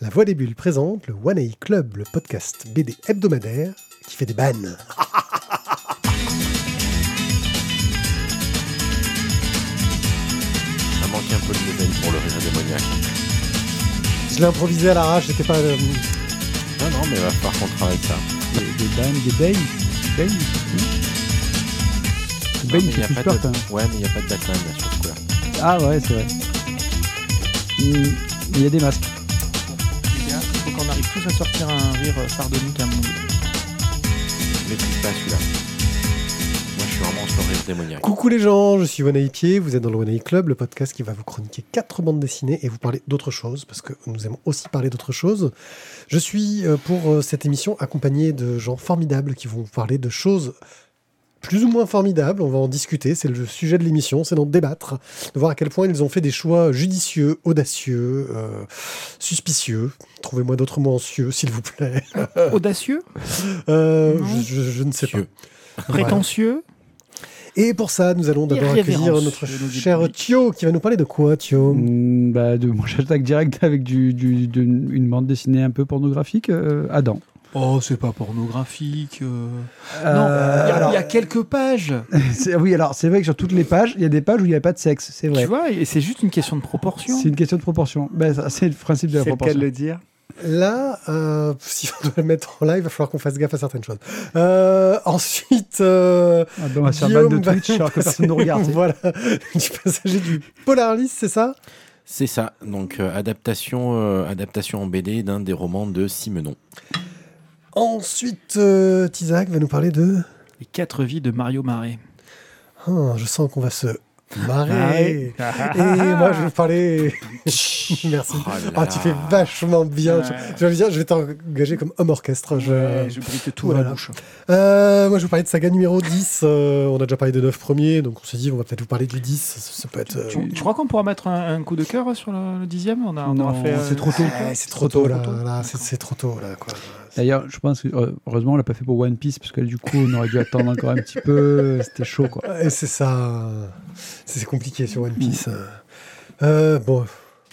La Voix des Bulles présente le One A Club, le podcast BD hebdomadaire qui fait des bannes. Ça manque un peu de level pour le rire démoniaque. Je l'ai improvisé à l'arrache, j'étais pas. euh, Non, non, mais il va falloir qu'on travaille ça. Des, des bannes, des bails. Non, Bane mais qui y a pas peur de- quand même. Ouais, mais il n'y a pas de Batman là, sur ce coup-là. Ah ouais, c'est vrai. Hmm, Il y a des masques. Tous à sortir un rire euh, sardonique à un moment donné. Je maîtrise pas celui-là. Moi, je suis vraiment sur le rire démoniaque. Coucou les gens, je suis A Pied, vous êtes dans le A Club, le podcast qui va vous chroniquer quatre bandes dessinées et vous parler d'autres choses, parce que nous aimons aussi parler d'autres choses. Je suis euh, pour euh, cette émission accompagné de gens formidables qui vont vous parler de choses plus ou moins formidables, on va en discuter, c'est le sujet de l'émission, c'est d'en débattre, de voir à quel point ils ont fait des choix judicieux, audacieux, euh, suspicieux. Trouvez-moi d'autres mots ancieux, s'il vous plaît. Audacieux, Euh, je, je- je ne sais pas. Dieu. prétentieux. Et pour ça, nous allons d'abord accueillir notre cher. Thio qui va nous parler de quoi, Thio? Hmm, bah, de, moi, j'attaque direct avec du, du- d'une- une bande dessinée un peu pornographique. euh, Adam. Oh, c'est pas pornographique. euh. Euh, non, il y a- alors- il y, a quelques pages. c'est- oui, alors c'est vrai que sur toutes les pages, il y a des pages où il n'y a pas de sexe. C'est vrai. Tu vois, et c'est juste une question de proportion. C'est une question de proportion. Ben, c'est le principe de la C'est le cas proportion. de le dire. Là, euh, si on doit le mettre en live, il va falloir qu'on fasse gaffe à certaines choses. Euh, ensuite, euh, Ah, ben, de Guillaume va Twitch alors que personne ne nous regarde. voilà, du passager du Polaris, c'est ça? C'est ça. Donc, euh, adaptation, euh, adaptation en BD d'un des romans de Simenon. Ensuite, euh, Tizak va nous parler de... Les quatre vies de Mario Marais. Ah, je sens qu'on va se marrer. Et moi, je vais parler... Merci. Oh Ah, tu fais vachement bien. Ouais. Je, je je vais t'engager comme homme orchestre. Je... Ouais, je brille tout à la bouche. Euh, moi, je vais vous parler de saga numéro 10. Euh, on a déjà parlé de 9 premiers, donc on s'est dit, on va peut-être vous parler du 10. Ça, ça peut être. euh, Tu, tu crois qu'on pourra mettre un, un coup de cœur sur le, le dixième? On a, on fait, c'est trop tôt. ouais, c'est trop tôt, là. c'est trop tôt, là, quoi. D'ailleurs, je pense que euh, heureusement, on l'a pas fait pour One Piece parce que du coup, on aurait dû attendre encore un petit peu. C'était chaud, quoi. C'est ça. C'est, c'est compliqué sur One Piece. Euh, bon.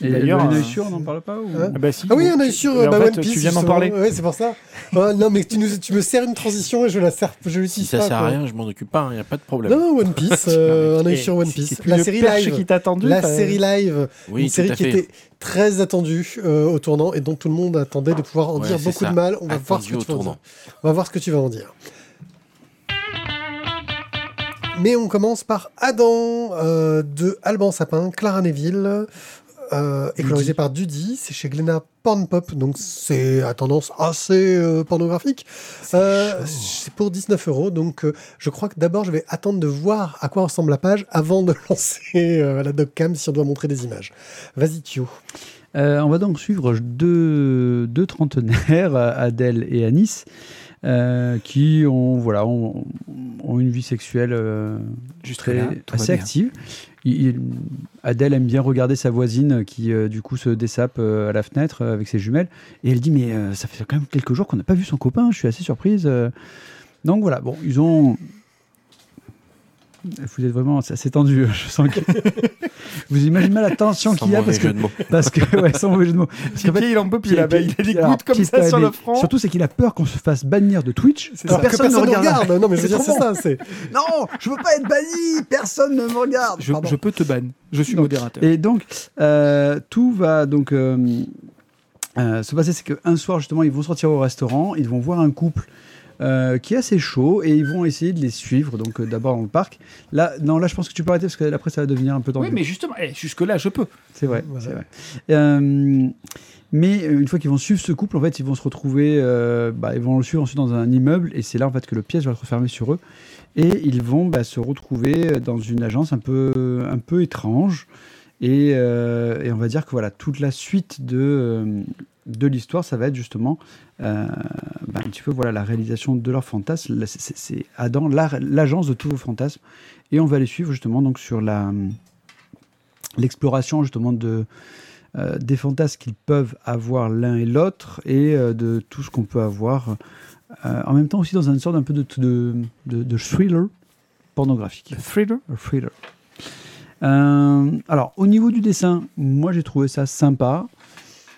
Et D'ailleurs, euh, sûr, on n'en parle pas ou... Hein Ah, bah si, Ah oui, bon, on a eu tu- sur en euh, bah, fait, One Piece. Tu viens d'en parler. Ouais, c'est pour ça. Oh, non, mais tu, nous, tu me sers une transition et je la sers. Je Si ça pas. sert à rien, je m'en occupe pas, il n'y a pas de problème. Non, non, One Piece. euh, on a eu Et sur One Piece. La série live. qui t'a attendu. La série live. oui, une série qui était très attendue euh, au tournant et dont tout le monde attendait de pouvoir en Ouais, dire beaucoup ça. de mal. On va voir ce Attendu que au tu vas en tournant. dire. On va voir ce que tu vas en dire. Mais on commence par Adam euh, de Alban Sapin, Clara Neville, euh, écolorisé par Dudy. C'est chez Glénat Pornpop, donc c'est à tendance assez euh, pornographique. Euh, c'est pour 19 euros, donc euh, je crois que d'abord je vais attendre de voir à quoi ressemble la page avant de lancer euh, la doccam si on doit montrer des images. Vas-y, Thio. Euh, on va donc suivre deux, deux trentenaires, Adèle et Anis, euh, qui ont, voilà, ont, ont une vie sexuelle euh, très- assez bien. active. Adèle aime bien regarder sa voisine qui, euh, du coup, se dessape euh, à la fenêtre euh, avec ses jumelles. Et elle dit Mais ça fait quand même quelques jours qu'on n'a pas vu son copain, je suis assez surprise. Donc voilà, bon, ils ont. Vous êtes vraiment assez tendu, je sens que. vous imaginez la tension qu'il y a parce que parce que, ouais, sans mauvais jeu de mots. Parce qu'en fait, il en peut plus, Pied- il a des gouttes comme ça sur le front. Surtout, c'est qu'il a peur qu'on se fasse bannir de Twitch. C'est Alors personne ne regarde. Non, mais C'est ça. C'est... Non, je veux pas être banni. Personne ne me regarde. Je, peux te ban. Je suis modérateur. Et donc, euh, tout va donc euh, euh, se passer, c'est qu'un soir, justement, ils vont sortir au restaurant, ils vont voir un couple euh, qui est assez chaud et ils vont essayer de les suivre, donc euh, d'abord dans le parc. Là, non, là, je pense que tu peux arrêter parce que après, ça va devenir un peu tendu. Oui, mais justement, eh, jusque-là, je peux. C'est vrai, Voilà. c'est vrai. Euh, mais une fois qu'ils vont suivre ce couple, en fait, ils vont se retrouver, euh, bah, ils vont le suivre ensuite dans un immeuble, et c'est là en fait que le piège va être refermé sur eux, et ils vont bah, se retrouver dans une agence un peu, un peu étrange, et, euh, et on va dire que voilà toute la suite de de l'histoire, ça va être justement euh, bah, un petit peu voilà la réalisation de leurs fantasmes. C'est- Adam, la- l'agence de tous vos fantasmes, et on va les suivre justement donc sur la l'exploration justement de euh, des fantasmes qu'ils peuvent avoir l'un et l'autre et euh, de tout ce qu'on peut avoir euh, en même temps aussi dans une sorte un peu de, de, de- de thriller pornographique. Thriller? Thriller. Alors, au niveau du dessin, moi j'ai trouvé ça sympa.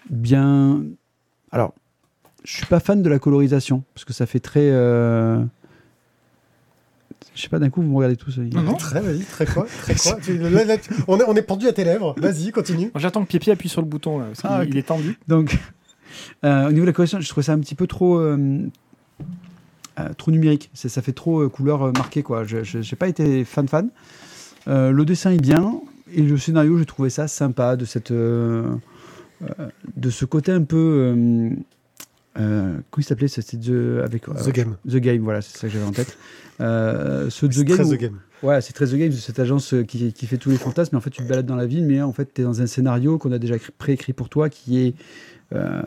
bien. Alors, je suis pas fan de la colorisation parce que ça fait très. euh, Je sais pas, d'un coup, vous me regardez tous. Non, non. Très, vas-y, très quoi, très quoi. Tu- là, là, tu- on, est, on est pendu à tes lèvres. Vas-y, continue. J'attends que Pipi appuie sur le bouton, là, parce Ah, il est tendu. Donc, euh, au niveau de la colorisation, je trouvais ça un petit peu trop. euh, euh, trop numérique. Ça fait trop euh, couleur euh, marquée, quoi. Je n'ai pas été fan-fan. Euh, le dessin est bien. Et le scénario, j'ai trouvé ça sympa, de, cette, euh, euh, de ce côté un peu. Euh, euh, comment il s'appelait C'était The- avec, The Game. The Game, voilà, c'est ça que j'avais en tête. Euh, ce The Game. très où- The Game. Ouais, c'est très The Game, cette agence euh, qui, qui fait tous les fantasmes, mais en fait, tu te balades dans la ville, mais en fait, tu es dans un scénario qu'on a déjà écrit- préécrit pour toi, qui est euh,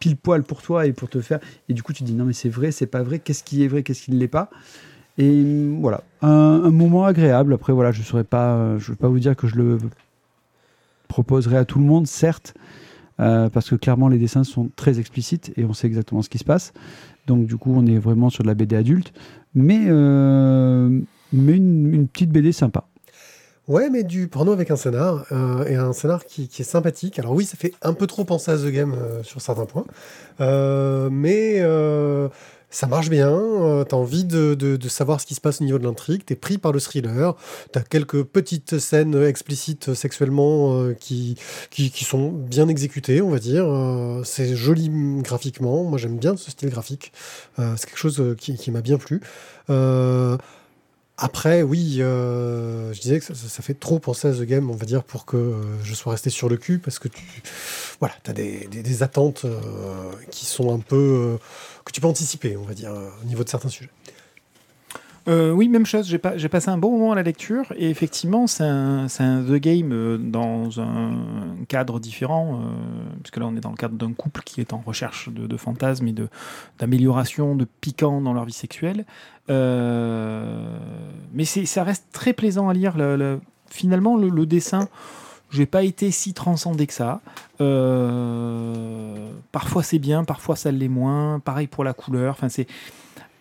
pile poil pour toi et pour te faire. Et du coup, tu te dis non, mais c'est vrai, c'est pas vrai, qu'est-ce qui est vrai, qu'est-ce qui ne l'est pas? Et hum, voilà, un, un moment agréable. Après, voilà, je ne saurais pas, euh, je vais pas vous dire que je le proposerai à tout le monde, certes, euh, parce que clairement, les dessins sont très explicites et on sait exactement ce qui se passe. Donc, du coup, on est vraiment sur de la BD adulte, mais, euh, mais une, petite BD sympa. Ouais, mais du porno avec un scénar, euh, et un scénar qui, qui est sympathique. Alors oui, ça fait un peu trop penser à The Game sur certains points, mais ça marche bien. Euh, T'as envie de, de- de savoir ce qui se passe au niveau de l'intrigue. T'es pris par le thriller. T'as quelques petites scènes explicites sexuellement euh, qui, qui, qui sont bien exécutées, on va dire. Euh, c'est joli graphiquement. Moi, j'aime bien ce style graphique. C'est quelque chose qui, qui m'a bien plu. Après, oui, euh, je disais que ça, fait trop penser à The Game, on va dire, pour que euh, je sois resté sur le cul, parce que tu voilà, as des, des- attentes euh, qui sont un peu. euh, que tu peux anticiper, on va dire, au niveau de certains sujets. Euh, oui, même chose. J'ai pas- j'ai passé un bon moment à la lecture et effectivement, c'est un, The Game euh, dans un cadre différent, euh, puisque là, on est dans le cadre d'un couple qui est en recherche de, fantasmes et de- d'amélioration, de, piquant dans leur vie sexuelle. Euh, mais ça reste très plaisant à lire. Le- le- finalement, le, le dessin. J'ai pas été si transcendé que ça. Parfois c'est bien, parfois ça l'est moins. Pareil pour la couleur. Enfin, c'est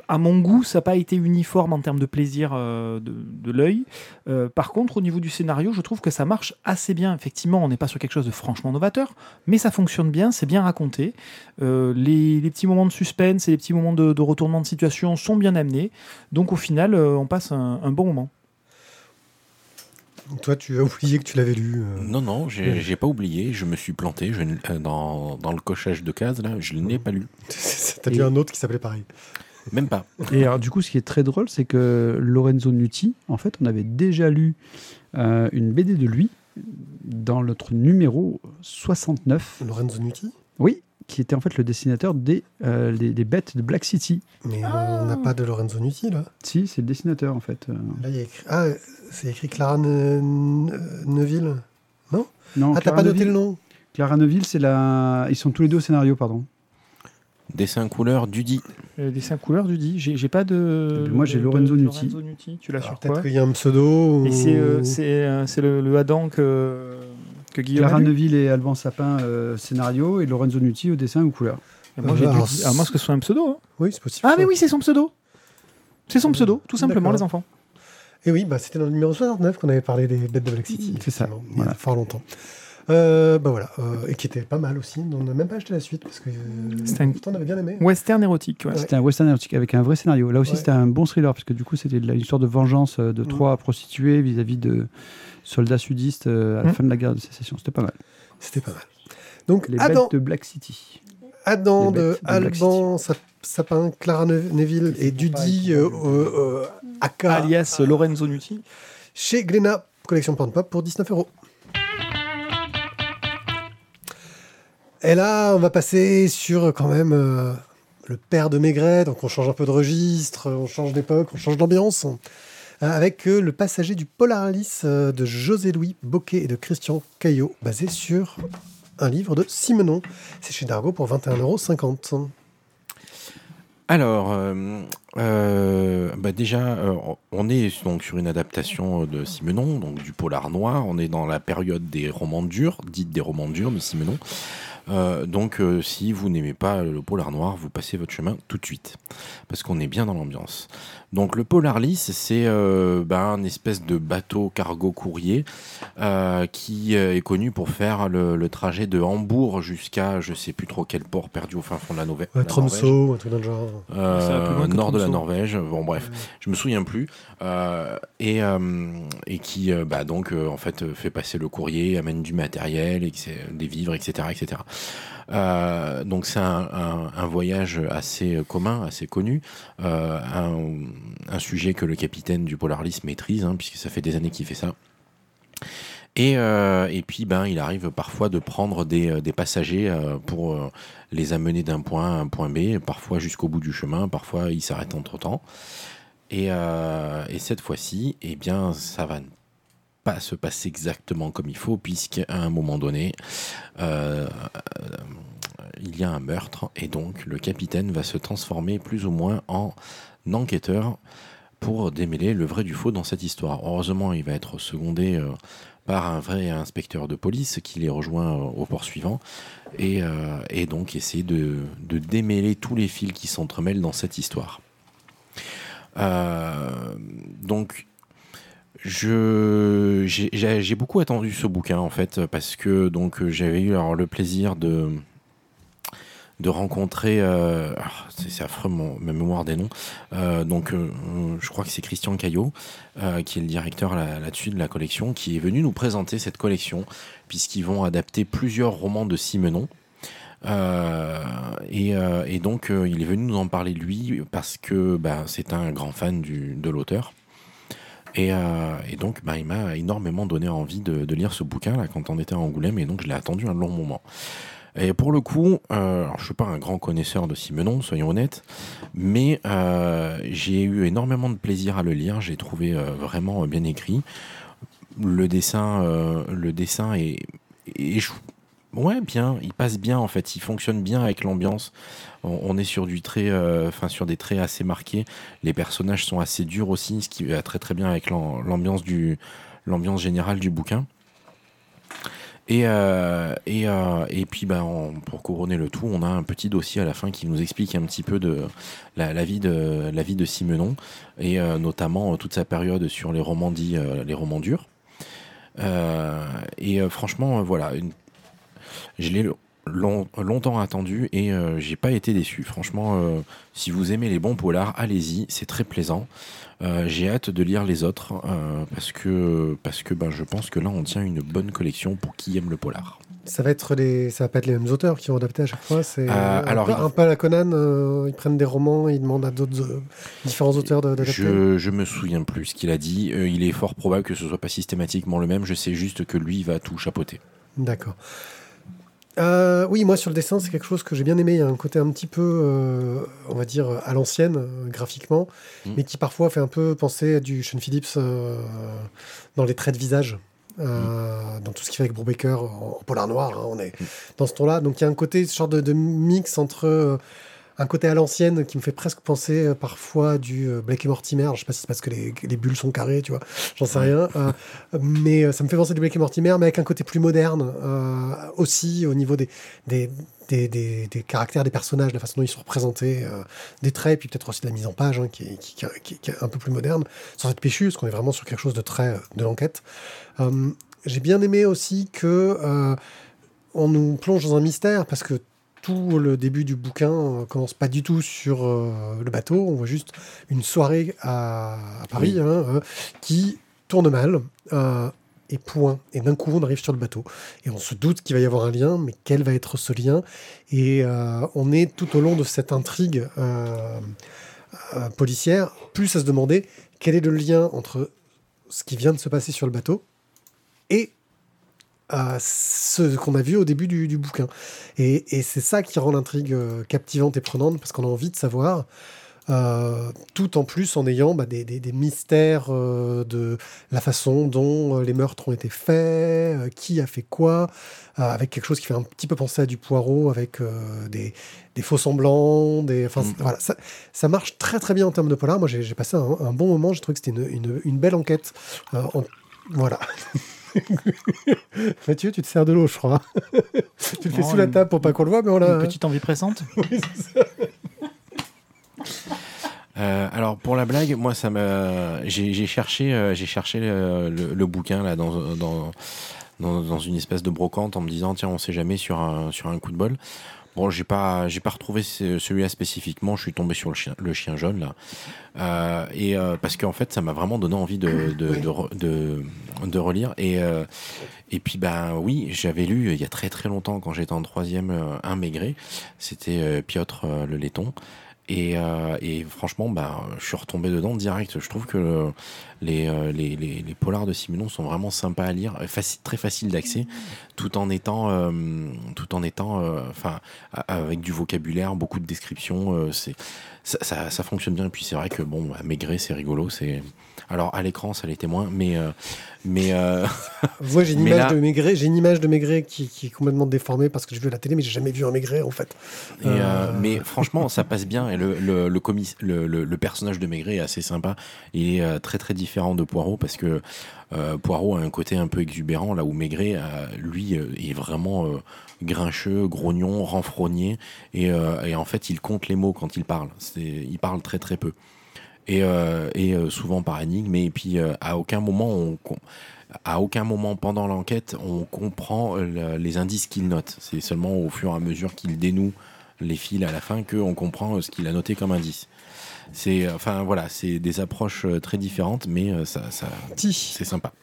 à mon goût, ça n'a pas été uniforme en termes de plaisir euh, de, de l'œil. Euh, par contre, au niveau du scénario, je trouve que ça marche assez bien. Effectivement, on n'est pas sur quelque chose de franchement novateur, mais ça fonctionne bien, c'est bien raconté. Euh, les, les petits moments de suspense et les petits moments de, de retournement de situation sont bien amenés. Donc au final, euh, on passe un, un bon moment. Toi, tu as oublié que tu l'avais lu. euh, Non, non, j'ai Ouais. pas oublié, je me suis planté je euh, dans, dans le cochage de cases, là, je ne l'ai pas lu. T'as lu Et- un autre qui s'appelait pareil. Même pas. Et alors, du coup, ce qui est très drôle, c'est que Lorenzo Nuti, en fait, on avait déjà lu euh, une BD de lui dans notre numéro 69. Lorenzo Nuti? Oui, qui était en fait le dessinateur des, euh, les- des bêtes de Black City. Mais on n'a pas de Lorenzo Nuti, là. Si, c'est le dessinateur, en fait. euh. Là, il y a écrit. Ah, c'est écrit Clara Ne- Ne- Neuville. Non, Ah, t'as Clara pas noté Neuville- le nom? Clara Neuville, c'est la... Ils sont tous les deux au scénario, pardon. Dessin couleur Dudi. Euh, dessin couleur du dit. J'ai j'ai pas de. Et puis moi, j'ai de- Lorenzo. Lorenzo Nuti. Tu l'as Alors, sur Peut-être quoi qu'il y a un pseudo. Et c'est euh, ou- c'est, euh, c'est le, le Adam que, que Guillaume Clara Neuville et Alban Sapin, euh, scénario, et Lorenzo Nuti au dessin ou couleur. Et moi, j'ai dû- alors, à moins que ce soit un pseudo. hein. Oui, c'est possible. Ah, mais oui, c'est son pseudo. C'est son pseudo, tout simplement, les enfants. Et oui, bah, c'était dans le numéro 69 qu'on avait parlé des bêtes de Black City. C'est ça, Il y voilà. a fort longtemps. Euh, bah voilà, euh, et qui était pas mal aussi. On n'a même pas acheté la suite parce que euh, C'était pourtant, on avait bien aimé. Western érotique, ouais. C'était un western érotique avec un vrai scénario. Là aussi, Ouais. c'était un bon thriller, parce que du coup, c'était une histoire de vengeance de Mm. trois prostituées vis-à-vis de soldats sudistes euh, à la Mm. fin de la guerre de sécession. C'était pas mal. C'était pas mal. Donc Les Adam, bêtes de Black City. Adam de Alban Sap- Sapin, Clara Ne- Neville et Dudy euh, aka Alias Lorenzo Nuti. chez Glénat, collection Pornpop pour 19 euros. Et là, on va passer sur quand même euh, le père de Maigret, donc on change un peu de registre, on change d'époque, on change d'ambiance, euh, avec euh, le passager du Polaris euh, de José-Louis Boquet et de Christian Caillot, basé sur un livre de Simenon. C'est chez Dargo pour 21,50 euros. Alors, euh, euh, bah déjà, euh, on est donc sur une adaptation de Simenon, donc du polar noir. On est dans la période des romans durs, dite des romans durs de Simenon. Euh, donc, euh, si vous n'aimez pas le polar noir, vous passez votre chemin tout de suite, parce qu'on est bien dans l'ambiance. Donc le Polarlis, c'est euh, bah, un espèce de bateau cargo courrier euh, qui euh, est connu pour faire le, le trajet de Hambourg jusqu'à je sais plus trop quel port perdu au fin fond de la, Nové- Ouais, la Norvège. Tromsø, un truc dans le genre. Euh, nord de la. Norvège. Bon bref, je me souviens plus. Euh, et, euh, et qui euh, bah, donc euh, en fait fait passer le courrier, amène du matériel, et que c'est- des vivres, etc., etc. Euh, donc c'est un, voyage assez commun, assez connu, euh, un, sujet que le capitaine du Polarlis maîtrise, hein, puisque ça fait des années qu'il fait ça. Et, euh, et puis, ben, il arrive parfois de prendre des, euh, des passagers euh, pour euh, les amener d'un point à un point B, parfois jusqu'au bout du chemin, parfois il s'arrête entre temps. Et, euh, et cette fois-ci, eh bien, ça va pas se passer exactement comme il faut, puisqu'à un moment donné, euh, il y a un meurtre, et donc le capitaine va se transformer plus ou moins en enquêteur pour démêler le vrai du faux dans cette histoire. Heureusement, il va être secondé euh, par un vrai inspecteur de police qui les rejoint euh, au port suivant et, et donc essayer de, démêler tous les fils qui s'entremêlent dans cette histoire. Donc, je j'ai- beaucoup attendu ce bouquin en fait parce que donc j'avais eu alors, le plaisir de de rencontrer euh, ah, c'est affreux mon, ma mémoire des noms. Euh, donc euh, je crois que c'est Christian Caillot qui est le directeur là- là-dessus de la collection qui est venu nous présenter cette collection puisqu'ils vont adapter plusieurs romans de Simenon et, donc il est venu nous en parler lui parce que bah, c'est un grand fan du, de l'auteur et, euh, et donc, bah, il m'a énormément donné envie de, lire ce bouquin là quand on était à Angoulême, et donc je l'ai attendu un long moment. Et pour le coup, euh, alors, je suis pas un grand connaisseur de Simenon, soyons honnêtes, mais euh, j'ai eu énormément de plaisir à le lire. J'ai trouvé euh, vraiment bien écrit. Le dessin, le dessin est, est ouais bien. Il passe bien en fait. Il fonctionne bien avec l'ambiance. On, est sur du trait, euh, enfin sur des traits assez marqués. Les personnages sont assez durs aussi, ce qui va très très bien avec l'am- l'ambiance du l'ambiance générale du bouquin. Et, euh, et, euh, et puis ben, on- pour couronner le tout, on a un petit dossier à la fin qui nous explique un petit peu de la, vie de la vie de Simenon et notamment toute sa période sur les romans les romans durs. Et franchement, voilà, une- je l'ai long- longtemps attendu et euh, j'ai pas été déçu. Franchement, euh, si vous aimez les bons polars, allez-y, c'est très plaisant. Euh, j'ai hâte de lire les autres euh, parce que parce que ben, je pense que là on tient une bonne collection pour qui aime le polar. Ça va être les, ça va pas être les mêmes auteurs qui vont adapter à chaque fois. C'est Euh, un, alors, peu, il- un peu à la Conan. euh, ils prennent des romans, ils demandent à d'autres euh, différents auteurs d'adapter. Je, je me souviens plus ce qu'il a dit. Il est fort probable que ce soit pas systématiquement le même. Je sais juste que lui va tout chapeauter. D'accord. Euh, oui, moi sur le dessin, c'est quelque chose que j'ai bien aimé. Il y a un côté un petit peu, euh, on va dire, à l'ancienne, euh, graphiquement, Mm. mais qui parfois fait un peu penser à du Sean Phillips dans les traits de visage. euh, Dans tout ce qu'il fait avec Brubaker en, en polar noir, hein, on est Mm. dans ce ton-là. Donc il y a un côté, ce genre de, de mix entre euh, un côté à l'ancienne qui me fait presque penser euh, parfois du euh, Blake et Mortimer. Je sais pas si c'est parce que les, bulles sont carrées, tu vois, j'en sais rien. euh, mais euh, ça me fait penser du Blake et Mortimer, mais avec un côté plus moderne aussi au niveau des, des, des, des- des caractères des personnages, la façon dont ils sont représentés, des traits, puis peut-être aussi de la mise en page hein, qui, est- qui, qui- qui- qui est un peu plus moderne, sans être péchu, parce qu'on est vraiment sur quelque chose de très de l'enquête. J'ai bien aimé aussi que on nous plonge dans un mystère, parce que tout le début du bouquin euh, commence pas du tout sur euh, le bateau, on voit juste une soirée à, à Paris Oui. hein, euh, qui tourne mal. euh, et point. Et d'un coup, on arrive sur le bateau. Et on se doute qu'il va y avoir un lien, mais quel va être ce lien? Et on est tout au long de cette intrigue policière, plus à se demander quel est le lien entre ce qui vient de se passer sur le bateau et ce qu'on a vu au début du, du bouquin. Et, et c'est ça qui rend l'intrigue euh, captivante et prenante, parce qu'on a envie de savoir, euh, tout en plus en ayant bah, des, des- des mystères euh, de la façon dont les meurtres ont été faits, euh, qui a fait quoi, avec quelque chose qui fait un petit peu penser à du poireau, avec des, des faux semblants, des, enfin, Mm. voilà, ça, ça marche très très bien en termes de polar. Moi, j'ai passé un, un bon moment. J'ai trouvé que c'était une, une- une belle enquête. En- Voilà. Mathieu, tu te sers de l'eau, je crois. tu le fais Oh, sous la table pour pas qu'on le voit, mais on l'a. Une petite envie pressante Euh, alors pour la blague, moi ça m'a, j'ai j'ai cherché, euh, j'ai cherché le, le- le bouquin là dans, dans dans dans une espèce de brocante en me disant tiens on sait jamais sur un sur un coup de bol. Bon j'ai pas j'ai pas retrouvé ce- celui-là spécifiquement. Je suis tombé sur le chien le chien jaune là Euh, et euh, parce qu'en fait ça m'a vraiment donné envie de de de, re- de, de relire et euh, et puis ben oui j'avais lu il y a très très longtemps quand j'étais en troisième euh, un Maigret. C'était euh, Piotr euh, le laiton. Et, euh, et franchement, bah, je suis retombé dedans direct. Je trouve que euh, les, euh, les, les, les polars de Simenon sont vraiment sympas à lire, faci- très faciles d'accès, tout en étant, euh, tout en étant, euh, enfin, avec du vocabulaire, beaucoup de descriptions. c'est ça, ça, ça fonctionne bien. Et puis c'est vrai que bon, bah, Maigret, c'est rigolo. C'est alors à l'écran, ça l'était moins, mais mais Moi, j'ai une image là- de Maigret, j'ai une image de Maigret qui, qui est complètement déformée parce que j'ai vu à la télé, mais j'ai jamais vu un Maigret en fait. Et, mais franchement, ça passe bien. Et le, le, le, le, personnage de Maigret est assez sympa. Il est très très différent de Poirot parce que euh, Poirot a un côté un peu exubérant, là où Maigret, euh, lui, euh, est vraiment euh, grincheux, grognon, renfrogné. Et, en fait, il compte les mots quand il parle. Il parle très très peu. Et, souvent par énigme. Et puis, à aucun moment, on. à aucun moment pendant l'enquête, on comprend le- les indices qu'il note. C'est seulement au fur et à mesure qu'il dénoue les fils à la fin qu'on comprend ce qu'il a noté comme indice. C'est, euh, enfin voilà, c'est des approches euh, très différentes, mais euh, ça, ça, c'est sympa.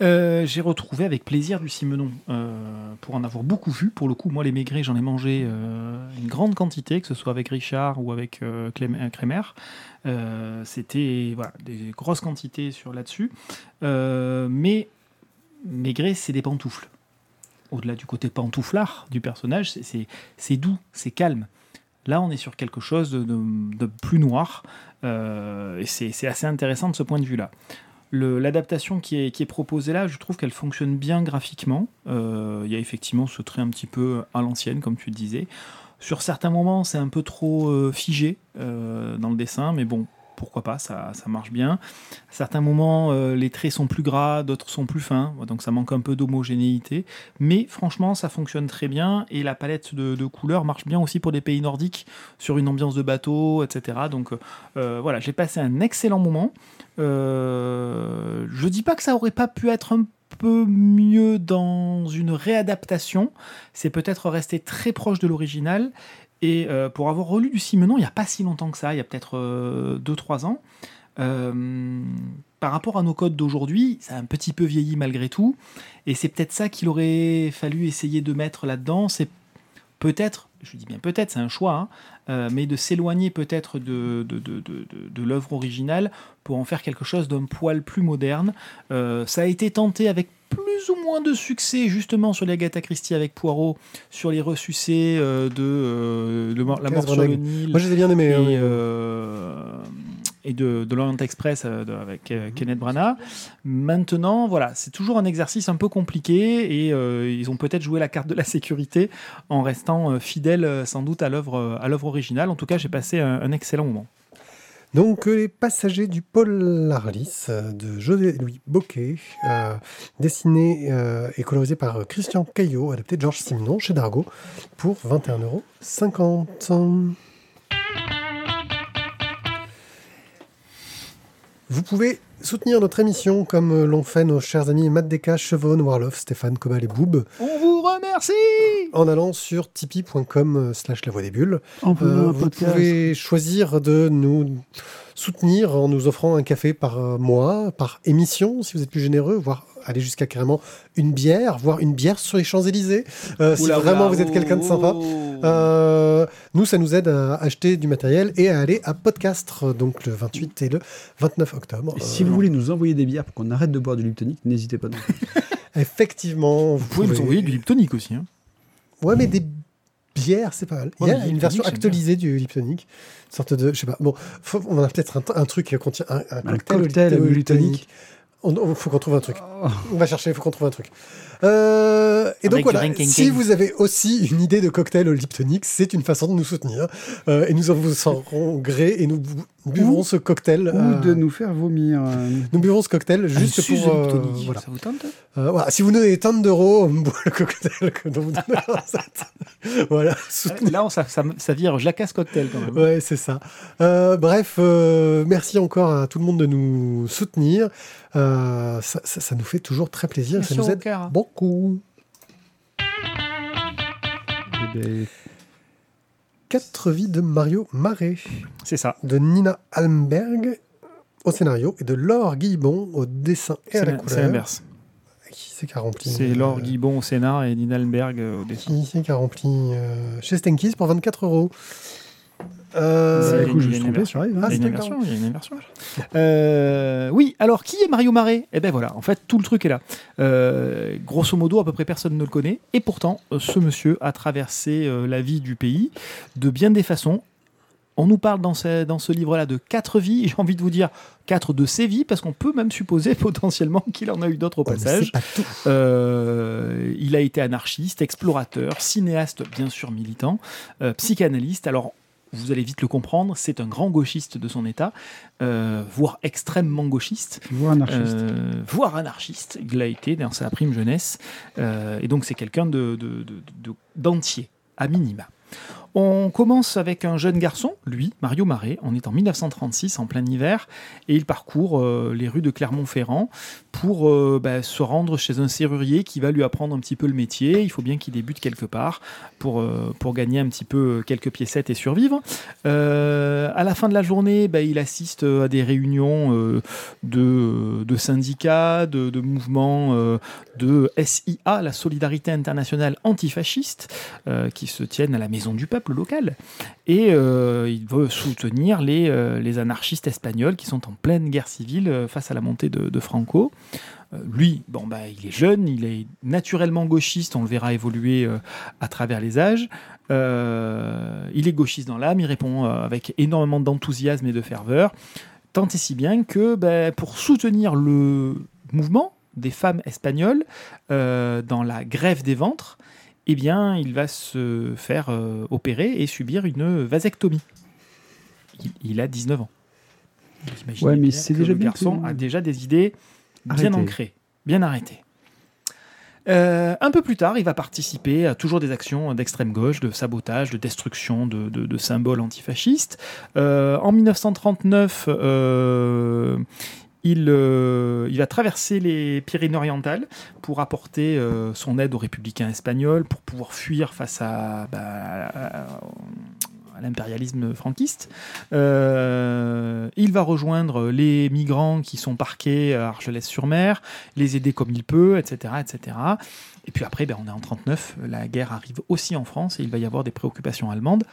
Euh, j'ai retrouvé avec plaisir du Simenon, euh, pour en avoir beaucoup vu. Pour le coup, moi, les maigrets, j'en ai mangé euh, une grande quantité, que ce soit avec Richard ou avec Crémer. Euh, C'était voilà, des grosses quantités sur là-dessus. Euh, mais maigret, c'est des pantoufles. Au-delà du côté pantouflard du personnage, c'est doux, c'est calme. Là, on est sur quelque chose de, plus noir, euh, et c'est assez intéressant de ce point de vue-là. L'adaptation qui est, proposée là, je trouve qu'elle fonctionne bien graphiquement. Euh, Il y a effectivement ce trait un petit peu à l'ancienne, comme tu le disais. Sur certains moments, c'est un peu trop euh, figé dans le dessin, mais bon, pourquoi pas, ça, ça marche bien. À certains moments, euh, les traits sont plus gras, d'autres sont plus fins, donc ça manque un peu d'homogénéité. Mais franchement, ça fonctionne très bien et la palette de, couleurs marche bien aussi pour des pays nordiques, sur une ambiance de bateau, etc. Donc euh, voilà, j'ai passé un excellent moment. Euh, je dis pas que ça aurait pas pu être un peu mieux dans une réadaptation. C'est peut-être resté très proche de l'original. Et euh, pour avoir relu du Simenon, il n'y a pas si longtemps que ça, il y a peut-être 2-3 ans, euh, par rapport à nos codes d'aujourd'hui, ça a un petit peu vieilli malgré tout. Et c'est peut-être ça qu'il aurait fallu essayer de mettre là-dedans. C'est peut-être, je dis bien peut-être, c'est un choix, hein, euh, mais de s'éloigner peut-être de, de, de, de, l'œuvre originale pour en faire quelque chose d'un poil plus moderne. Euh, ça a été tenté avec plus ou moins de succès justement sur les Agatha Christie avec Poirot, sur les ressucés euh, de, euh, La mort sur le. Nil Moi, je les ai bien et, euh, et de, de l'Orient Express euh, de- avec euh, Kenneth Branagh. Maintenant, voilà, c'est toujours un exercice un peu compliqué et euh, ils ont peut-être joué la carte de la sécurité en restant fidèles sans doute à l'œuvre à l'œuvre originale. En tout cas, j'ai passé un, un excellent moment. Donc, Les Passagers du Polaris de José-Louis Bocquet, euh, dessiné euh, et colorisé par Christian Caillot, adapté de Georges Simenon chez Dargaud, pour 21,50€. Vous pouvez soutenir notre émission comme euh, l'ont fait nos chers amis Matt Desca, Chevon, Warloff, Stéphane, Cobal et Boob, On vous remercie en allant sur tipeee.com euh, slash la voix des bulles. En Euh, vous podcast. pouvez choisir de nous soutenir en nous offrant un café par mois, par émission, si vous êtes plus généreux, voire aller jusqu'à carrément une bière, voire une bière sur les Champs-Élysées, euh, si vraiment oula, vous êtes quelqu'un de sympa. oh. Euh, nous, ça nous aide à acheter du matériel et à aller à Podcast, donc le 28 et le 29 octobre. Et si vous voulez nous envoyer des bières pour qu'on arrête de boire du Liptonic, n'hésitez pas non plus. Effectivement, vous, Vous pouvez nous envoyer du Liptonic aussi. hein. Ouais, mais des bières, c'est pas mal. Il y a une Liptonic, version actualisée du Liptonic. Une sorte de. Je sais pas. Bon, faut- on a peut-être un, un truc qui contient un, un Un cocktail, cocktail au Liptonic. On, on- faut qu'on trouve un truc. Oh. On va chercher, il faut qu'on trouve un truc. Euh, et donc Avec voilà, si king. vous avez aussi une idée de cocktail au Liptonic, c'est une façon de nous soutenir. Euh, et nous en vous serons gré et nous bu- buvrons ce cocktail. Ou euh, de nous faire vomir. euh. Nous buvons ce cocktail juste pour. euh, voilà. Ça vous tente? Euh, voilà. Si vous donnez tonnes d'euros, on boit le cocktail que vous donnez la voilà. soutenez- Là, on- ça, ça, ça vire Jacasse Cocktail quand même. Ouais, c'est ça. Euh, bref, euh, merci encore à tout le monde de nous soutenir. Euh, ça, nous fait toujours très plaisir. Merci ça nous aide cœur. beaucoup. Eh ben, Quatre vies de Mario Marais, C'est ça. de Nina Almberg au scénario et de Laure Guillebon au dessin et à la l'in- c'est couleur. l'inverse. Qui c'est qui a rempli C'est euh, Laure Guibon au scénar et Nina Alberg euh, au dessin. Qui c'est qui a rempli euh, chez Stenkies pour 24 euros Euh, C'est bah, écoute, je les me suis trompé, arrive. hein. Ah, Il y a une c'était inversion, il y a une inversion. Euh, oui, alors qui est Mario Marais? Eh ben voilà, en fait tout le truc est là. Euh, grosso modo, à peu près personne ne le connaît, et pourtant euh, ce monsieur a traversé euh, la vie du pays de bien des façons. On nous parle dans ce, dans ce livre-là de quatre vies, j'ai envie de vous dire quatre de ses vies, parce qu'on peut même supposer potentiellement qu'il en a eu d'autres au ouais, passage. c'est pas tout. Euh, il a été anarchiste, explorateur, cinéaste, bien sûr militant, euh, psychanalyste. Alors, vous allez vite le comprendre, c'est un grand gauchiste de son état, euh, voire extrêmement gauchiste, Voire anarchiste. euh, voire anarchiste. Il l'a été dans sa prime jeunesse. Euh, et donc, c'est quelqu'un de, de- de- de- d'entier, à minima. On commence avec un jeune garçon, lui, Mario Marais. On est en 1936, en plein hiver, et il parcourt euh, les rues de Clermont-Ferrand pour euh, bah, se rendre chez un serrurier qui va lui apprendre un petit peu le métier. Il faut bien qu'il débute quelque part pour, euh, pour gagner un petit peu quelques piécettes et survivre. À la fin de la journée, bah, il assiste à des réunions de, syndicats, de, de mouvements de SIA, la Solidarité internationale antifasciste, qui se tiennent à la Maison du Peuple locale. Et euh, il veut soutenir les, euh, les anarchistes espagnols qui sont en pleine guerre civile euh, face à la montée de, Franco. Lui, bon, bah, il est jeune, il est naturellement gauchiste, on le verra évoluer à travers les âges. Il est gauchiste dans l'âme, il répond avec énormément d'enthousiasme et de ferveur, tant et si bien que bah, pour soutenir le mouvement des femmes espagnoles dans la grève des ventres, eh bien, il va se faire euh, opérer et subir une vasectomie. Il, il a 19 ans. Vous Ouais, mais c'est déjà le garçon que- a déjà des idées bien Arrêtez. ancrées, bien arrêtées. Euh, un peu plus tard, il va participer à toujours des actions d'extrême gauche, de sabotage, de destruction de, de- de symboles antifascistes. Euh, en 1939, euh, il, euh, il va traverser les Pyrénées-Orientales pour apporter euh, son aide aux républicains espagnols, pour pouvoir fuir face à, bah, à- à l'impérialisme franquiste. Euh, il va rejoindre les migrants qui sont parqués à Argelès-sur-Mer, les aider comme il peut, etc. etc. Et puis après, ben, on est en 39, la guerre arrive aussi en France et il va y avoir des préoccupations allemandes,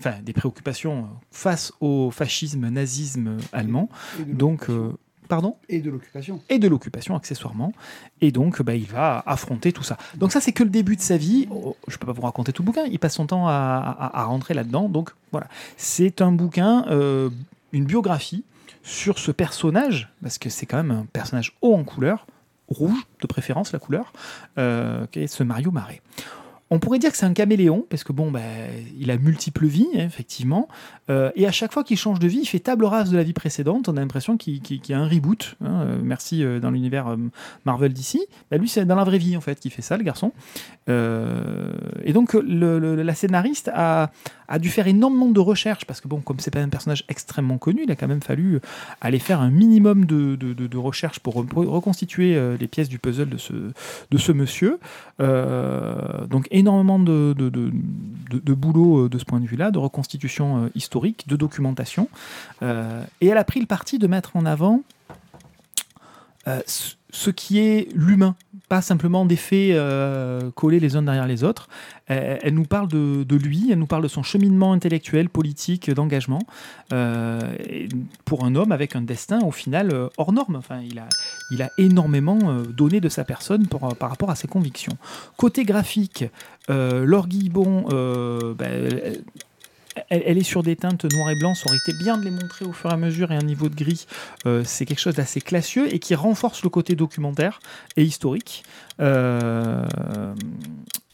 enfin des préoccupations face au fascisme, nazisme allemand. Donc, euh, pardon Et de l'occupation. et de l'occupation accessoirement. Et donc, bah, il va affronter tout ça. Donc ça, c'est que le début de sa vie. Oh, je peux pas vous raconter tout le bouquin. Il passe son temps à, à- à rentrer là-dedans. Donc voilà, c'est un bouquin, euh, une biographie sur ce personnage, parce que c'est quand même un personnage haut en couleur, rouge de préférence la couleur, euh, qui est ce Mario Marais. On pourrait dire que c'est un caméléon, parce que bon, bah, il a multiples vies, hein, effectivement. Euh, et à chaque fois qu'il change de vie, il fait table rase de la vie précédente. On a l'impression qu'il y a un reboot. hein. Euh, merci euh, dans l'univers Marvel d'ici. Bah, lui, c'est dans la vraie vie, en fait, qu'il fait ça, le garçon. Et donc, le- la scénariste a, dû faire énormément de recherches, parce que bon, comme c'est pas un personnage extrêmement connu, il a quand même fallu aller faire un minimum de, recherches pour re- reconstituer les pièces du puzzle de ce, de ce monsieur. Donc énormément de, boulot euh, de ce point de vue-là, de reconstitution euh, historique, de documentation. Euh, et elle a pris le parti de mettre en avant euh, ce- qui est l'humain, pas simplement des faits euh, collés les uns derrière les autres. Elle, elle nous parle de, lui, elle nous parle de son cheminement intellectuel, politique, d'engagement, euh, pour un homme avec un destin au final euh, hors norme. Enfin, il a, il a énormément euh, donné de sa personne par rapport à ses convictions. Côté graphique, euh, Laure Guillebon, euh, ben, elle- est sur des teintes noir et blanc. Ça aurait été bien de les montrer au fur et à mesure et un niveau de gris. euh, c'est quelque chose d'assez classieux et qui renforce le côté documentaire et historique. Euh,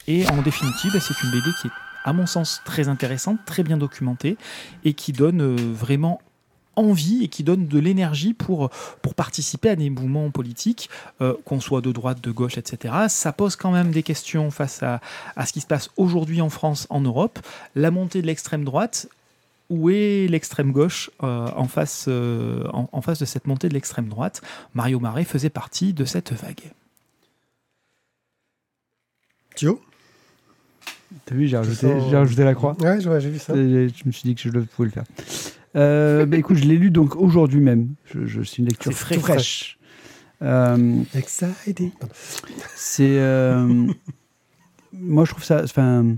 et en définitive, c'est une BD qui est, à mon sens, très intéressante, très bien documentée et qui donne euh, vraiment envie et qui donne de l'énergie pour, pour participer à des mouvements politiques, euh, qu'on soit de droite, de gauche, etc. Ça pose quand même des questions face à, à ce qui se passe aujourd'hui en France, en Europe. La montée de l'extrême droite, où est l'extrême gauche euh, en, face, euh, en, en face de cette montée de l'extrême droite? Mario Marais faisait partie de cette vague. Thio? T'as vu, j'ai rajouté, sens- j'ai rajouté la croix. Ouais, ouais, j'ai vu ça. Et Je me suis dit que je le- pouvais le faire. Euh, bah, écoute, je l'ai lu donc aujourd'hui même. Je, je- c'est une lecture tout fraîche. Euh, c'est. euh, moi, je trouve ça. Enfin,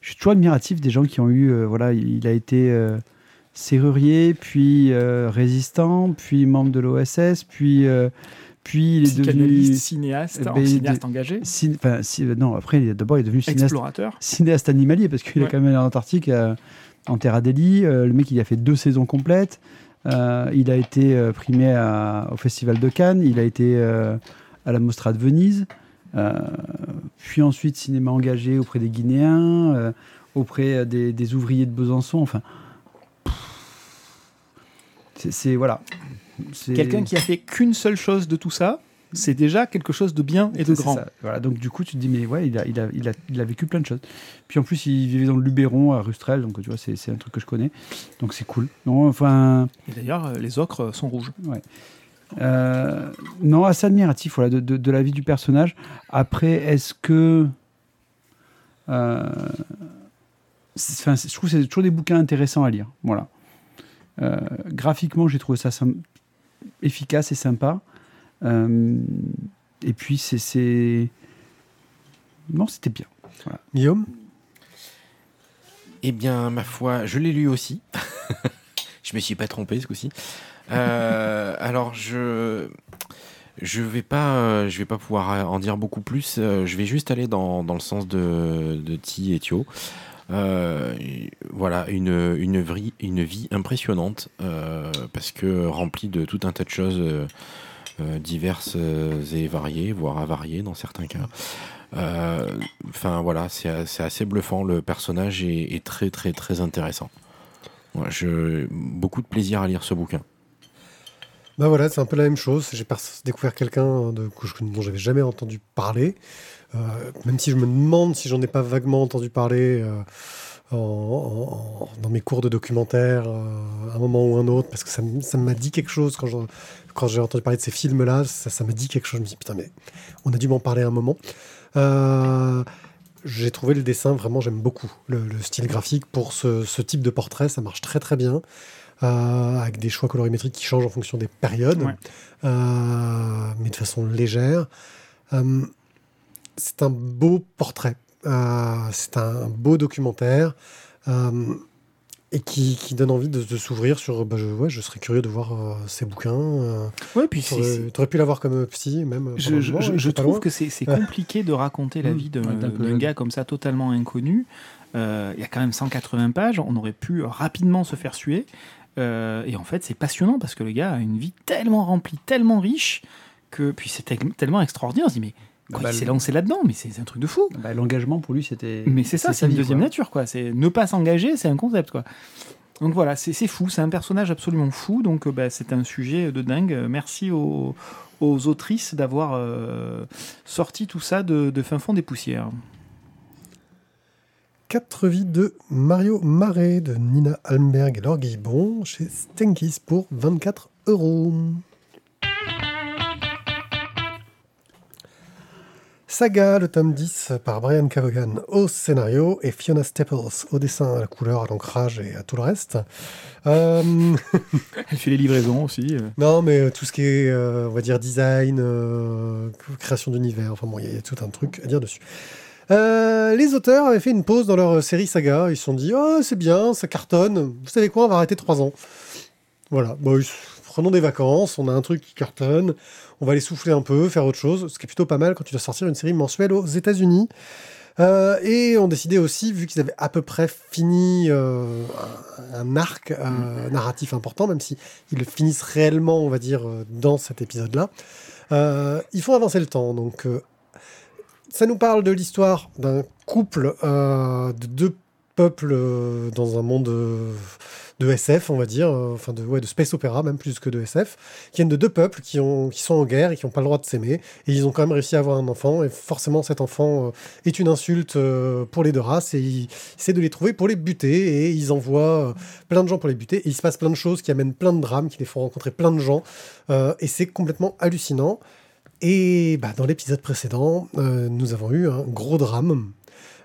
je suis toujours admiratif des gens qui ont eu. euh, voilà, il a été serrurier, puis résistant, puis membre de l'OSS, puis. puis il est devenu. cinéaste, ben, cinéaste de- engagé, cin- Enfin, si- non, après, est- d'abord, il est devenu cinéaste explorateur. cinéaste animalier parce qu'il est Ouais. quand même allé en Antarctique en Terre Adélie. Euh, le mec, il a fait deux saisons complètes. Euh, il a été euh, primé au Festival de Cannes. Il a été à la Mostra de Venise. Puis ensuite, cinéma engagé auprès des Guinéens, auprès des, des ouvriers de Besançon. Enfin, c'est voilà. Quelqu'un qui a fait qu'une seule chose de tout ça, c'est déjà quelque chose de bien et de grand. ça. Voilà, donc du coup, tu te dis, mais ouais, il a, il a, il a, il a vécu plein de choses. Puis en plus, il vivait dans le Luberon, à Rustrel, donc tu vois, c'est un truc que je connais. Donc c'est cool. Non, enfin, Et d'ailleurs, euh, les ocres sont rouges. euh, non, assez admiratif voilà, de, de, de la vie du personnage. Après, est-ce que. euh, je trouve que c'est toujours des bouquins intéressants à lire. Voilà. Euh, graphiquement, j'ai trouvé ça efficace et sympa. Euh, et puis, c'est- c'est. Non, c'était bien. Guillaume? Eh bien, ma foi, je l'ai lu aussi. je me suis pas trompé ce coup-ci. Euh, alors, je je vais pas euh, je vais pas pouvoir en dire beaucoup plus. Euh, je vais juste aller dans, dans le sens de de Ti et Thio. Euh, voilà, une, une, vie, une vie impressionnante euh, parce que remplie de tout un tas de choses diverses et variées, voire avariées dans certains cas. Euh, Enfin voilà, c'est assez bluffant. Le personnage est, très très très intéressant. Ouais, beaucoup de plaisir à lire ce bouquin. Bah voilà, c'est un peu la même chose. J'ai découvert quelqu'un dont j'avais jamais entendu parler. Euh, même si je me demande si j'en ai pas vaguement entendu parler euh, dans mes cours de documentaire euh, à un moment ou un autre, parce que ça m'a dit quelque chose quand quand j'ai entendu parler de ces films-là. Ça ça m'a dit quelque chose. Je me suis dit, putain, mais on a dû m'en parler à un moment. Euh, j'ai trouvé le dessin, vraiment, j'aime beaucoup le, le style graphique pour ce, ce type de portrait. Ça marche très très bien. euh, avec des choix colorimétriques qui changent en fonction des périodes, Ouais. euh, mais de façon légère. Euh, c'est un beau portrait, c'est un beau documentaire, et qui, qui donne envie de, de s'ouvrir sur. Bah, je, ouais, je serais curieux de voir euh, ces bouquins. Euh, Ouais, puis c'est- T'aurais pu l'avoir comme psy, même. Je, je- trouve loin. que c'est Ouais. compliqué de raconter la Mmh. vie d'un Ouais, d'un peu d'un jeune. gars comme ça totalement inconnu. Euh, Il y a quand même 180 pages, on aurait pu rapidement se faire suer. Euh, et en fait, c'est passionnant parce que le gars a une vie tellement remplie, tellement riche, que puis c'est tel- tellement extraordinaire. On se dit, mais quoi, Bah, il s'est lancé là-dedans, mais c'est un truc de fou. Bah, L'engagement pour lui, c'était. Mais c'est ça, c'est sa une deuxième quoi. nature, quoi. C'est ne pas s'engager, c'est un concept, quoi. Donc voilà, c'est fou, c'est un personnage absolument fou. Donc euh, bah, c'est un sujet de dingue. Merci aux, aux autrices d'avoir euh, sorti tout ça de, de fin fond des poussières. Quatre vies de Mario Marais de Nina Almberg et Laure Guillebon chez Stenkis pour 24 euros. Saga, le tome 10 par Brian Cavogan au scénario et Fiona Staples au dessin, à la couleur, à l'ancrage et à tout le reste. Euh, Elle fait les livraisons aussi. euh. non, mais euh, tout ce qui est, euh, on va dire, design, euh, création d'univers, enfin bon, il y, y a tout un truc à dire dessus. Les auteurs avaient fait une pause dans leur série saga. Ils se sont dit, oh, c'est bien, ça cartonne. Vous savez quoi, on va arrêter trois ans. Voilà, bon, ils- prenons des vacances, on a un truc qui cartonne, on va aller souffler un peu, faire autre chose, ce qui est plutôt pas mal quand tu dois sortir une série mensuelle aux États-Unis. Euh, et ont décidé aussi, vu qu'ils avaient à peu près fini euh, un, arc euh, narratif important, même si ils le finissent réellement, on va dire, dans cet épisode-là, ils font avancer le temps. Donc, ça nous parle de l'histoire d'un couple de deux peuples dans un monde de SF, on va dire, euh, enfin de, ouais, de space opéra, même plus que de SF, qui viennent de deux peuples qui, ont, qui sont en guerre et qui n'ont pas le droit de s'aimer. Et ils ont quand même réussi à avoir un enfant. Et forcément, cet enfant euh, est une insulte euh, pour les deux races. Et ils essaient de les trouver pour les buter. Et ils envoient plein de gens pour les buter. Et il se passe plein de choses qui amènent plein de drames, qui les font rencontrer plein de gens. Et c'est complètement hallucinant. Et bah, dans l'épisode précédent, nous avons eu un gros drame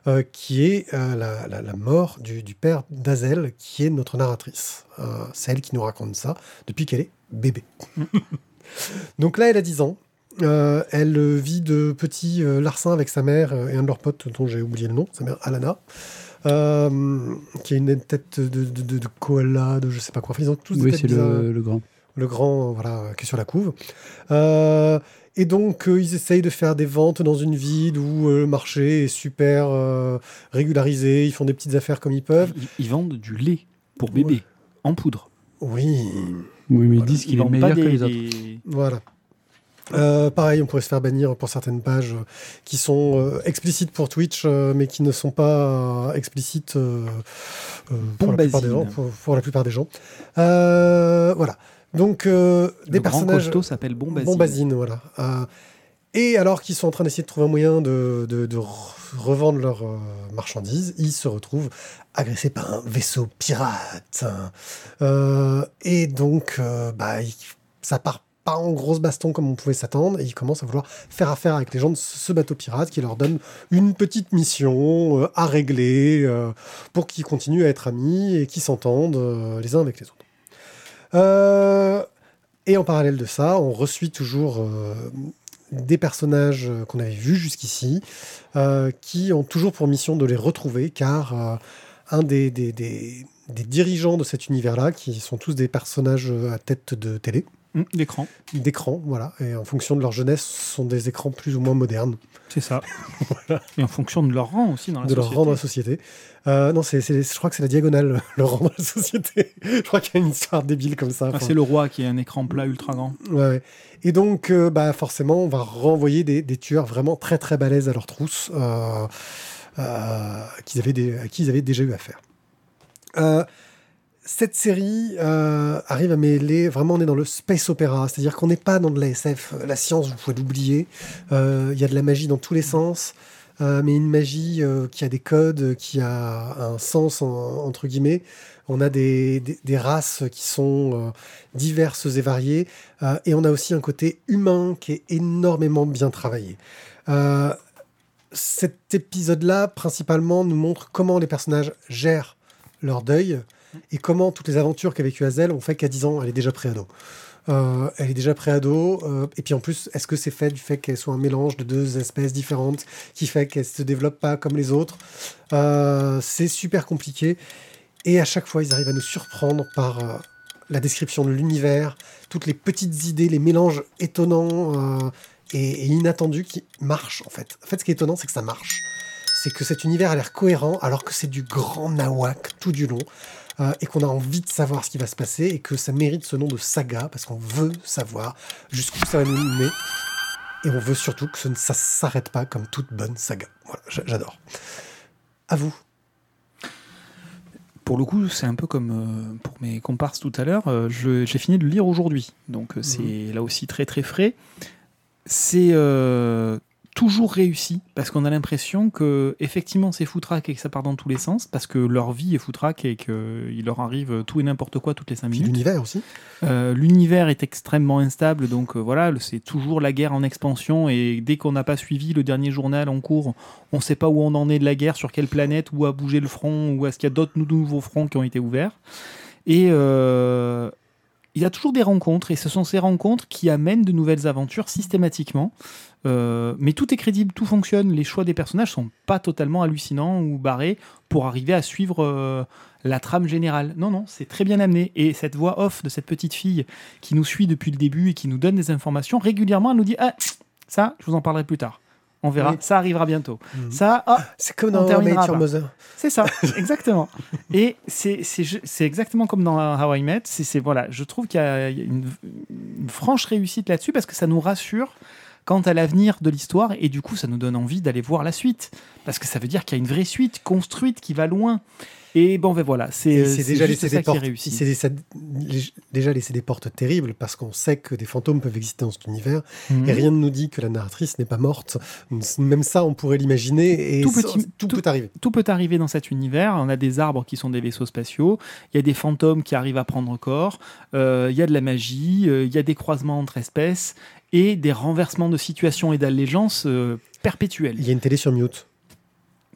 euh, qui est euh, la, la- la mort du, du père d'Azel, qui est notre narratrice. Euh, c'est elle qui nous raconte ça depuis qu'elle est bébé. Donc là, elle a 10 ans. Euh, elle vit de petits larcins avec sa mère et un de leurs potes dont j'ai oublié le nom, sa mère Alana, qui a une tête de, de, de- de koala, de je sais pas quoi. Ils ont tous des Oui, têtes c'est le, le grand. le grand, voilà, qui est sur la couve. Euh, et donc, euh, ils essayent de faire des ventes dans une ville où euh, le marché est super euh, régularisé. Ils font des petites affaires comme ils peuvent. Ils, ils vendent du lait pour bébé, Ouais. en poudre. Oui, Oui, mais ils disent qu'il est vendent meilleur pas que des, les autres. des- voilà. Euh, pareil, on pourrait se faire bannir pour certaines pages euh, qui sont euh, explicites pour Twitch, euh, mais qui ne sont pas euh, explicites pour, la plupart des gens, Bombazine. pour, pour la plupart des gens. Euh, voilà. Donc, euh, des le grand personnages. costaud s'appelle Bombazine. Bombazine, voilà. Euh, et alors qu'ils sont en train d'essayer de trouver un moyen de, de- de re- revendre leurs euh, marchandises, ils se retrouvent agressés par un vaisseau pirate. Et donc, bah, ça part pas en grosse baston comme on pouvait s'attendre, et ils commencent à vouloir faire affaire avec les gens de ce ce bateau pirate qui leur donne une petite mission euh, à régler euh, pour qu'ils continuent à être amis et qu'ils s'entendent euh, les uns avec les autres. Euh, et en parallèle de ça, on resuit toujours euh, des personnages euh, qu'on avait vus jusqu'ici, qui ont toujours pour mission de les retrouver, car un des, des- dirigeants de cet univers-là, qui sont tous des personnages à tête de télé, Hum, L'écran, d'écran, voilà, et en fonction de leur jeunesse, ce sont des écrans plus ou moins modernes c'est ça. Et en fonction de leur rang aussi dans la de leur rang dans la société. Euh, non, c'est, je crois que c'est la diagonale, le rang dans la société. je crois qu'il y a une histoire débile comme ça. Ah, c'est le roi qui a un écran plat ultra grand. Ouais. Et donc, euh, bah, forcément, on va renvoyer des, des tueurs vraiment très très balèzes à leur trousse, euh, euh, qu'ils avaient des- à qui ils avaient déjà eu affaire. Cette série euh, arrive à mêler, vraiment on est dans le space opéra, c'est-à-dire qu'on n'est pas dans de la SF, la science, vous pouvez l'oublier, Euh, il y a de la magie dans tous les sens, euh, mais une magie qui a des codes, qui a un sens, en- entre guillemets. On a des, des- races qui sont diverses et variées, et on a aussi un côté humain qui est énormément bien travaillé. Cet épisode-là, principalement, nous montre comment les personnages gèrent leur deuil et comment toutes les aventures qu'a vécu Hazel ont fait qu'à 10 ans, elle est déjà pré-ado. Euh, elle est déjà pré-ado, euh, et puis en plus, est-ce que c'est fait du fait qu'elle soit un mélange de deux espèces différentes qui fait qu'elle se développe pas comme les autres? Euh, C'est super compliqué, et à chaque fois, ils arrivent à nous surprendre par la description de l'univers, toutes les petites idées, les mélanges étonnants et, et inattendus qui marchent en fait. En fait, ce qui est étonnant, c'est que ça marche. C'est que cet univers a l'air cohérent alors que c'est du grand nawak tout du long euh, et qu'on a envie de savoir ce qui va se passer et que ça mérite ce nom de saga parce qu'on veut savoir jusqu'où ça va nous mener et on veut surtout que ce ne ça s'arrête pas comme toute bonne saga. Voilà, j'a- j'adore. À vous. Pour le coup, c'est un peu comme euh, pour mes comparses tout à l'heure. euh, J'ai fini de le lire aujourd'hui, donc c'est là aussi très très frais. C'est euh, toujours réussi parce qu'on a l'impression que effectivement c'est foutraque et que ça part dans tous les sens parce que leur vie est foutraque et qu'il leur arrive tout et n'importe quoi toutes les 5 Puis minutes. l'univers aussi. Euh, L'univers est extrêmement instable, donc euh, voilà, c'est toujours la guerre en expansion. Et dès qu'on n'a pas suivi le dernier journal en cours, on ne sait pas où on en est de la guerre, sur quelle planète, où a bougé le front, ou est-ce qu'il y a d'autres nou- nouveaux fronts qui ont été ouverts. Et euh, il a toujours des rencontres, et ce sont ces rencontres qui amènent de nouvelles aventures systématiquement. Euh, mais tout est crédible, tout fonctionne. Les choix des personnages sont pas totalement hallucinants ou barrés pour arriver à suivre euh, la trame générale. Non, non, c'est très bien amené. Et cette voix off de cette petite fille qui nous suit depuis le début et qui nous donne des informations, régulièrement, elle nous dit Ah, ça, je vous en parlerai plus tard. On verra. Oui. Ça arrivera bientôt. Mhm. Ça, ah, C'est comme dans c'est ça, exactement. Et c'est exactement comme dans How I Met. C'est voilà, je trouve qu'il y a il y a une, une franche réussite là-dessus parce que ça nous rassure quant à l'avenir de l'histoire et du coup ça nous donne envie d'aller voir la suite parce que ça veut dire qu'il y a une vraie suite construite qui va loin. Et bon, ben voilà, c'est c'est c'est déjà laissé des portes. lég- déjà laissé des portes terribles parce qu'on sait que des fantômes peuvent exister dans cet univers Mhm. et rien ne nous dit que la narratrice n'est pas morte. Même ça, on pourrait l'imaginer et Tout ça- petit- tout tout- peut arriver. tout peut arriver dans cet univers. On a des arbres qui sont des vaisseaux spatiaux. Il y a des fantômes qui arrivent à prendre corps. euh, il y a de la magie. euh, il y a des croisements entre espèces et des renversements de situation et d'allégeance euh, perpétuels. Il y a une télé sur mute.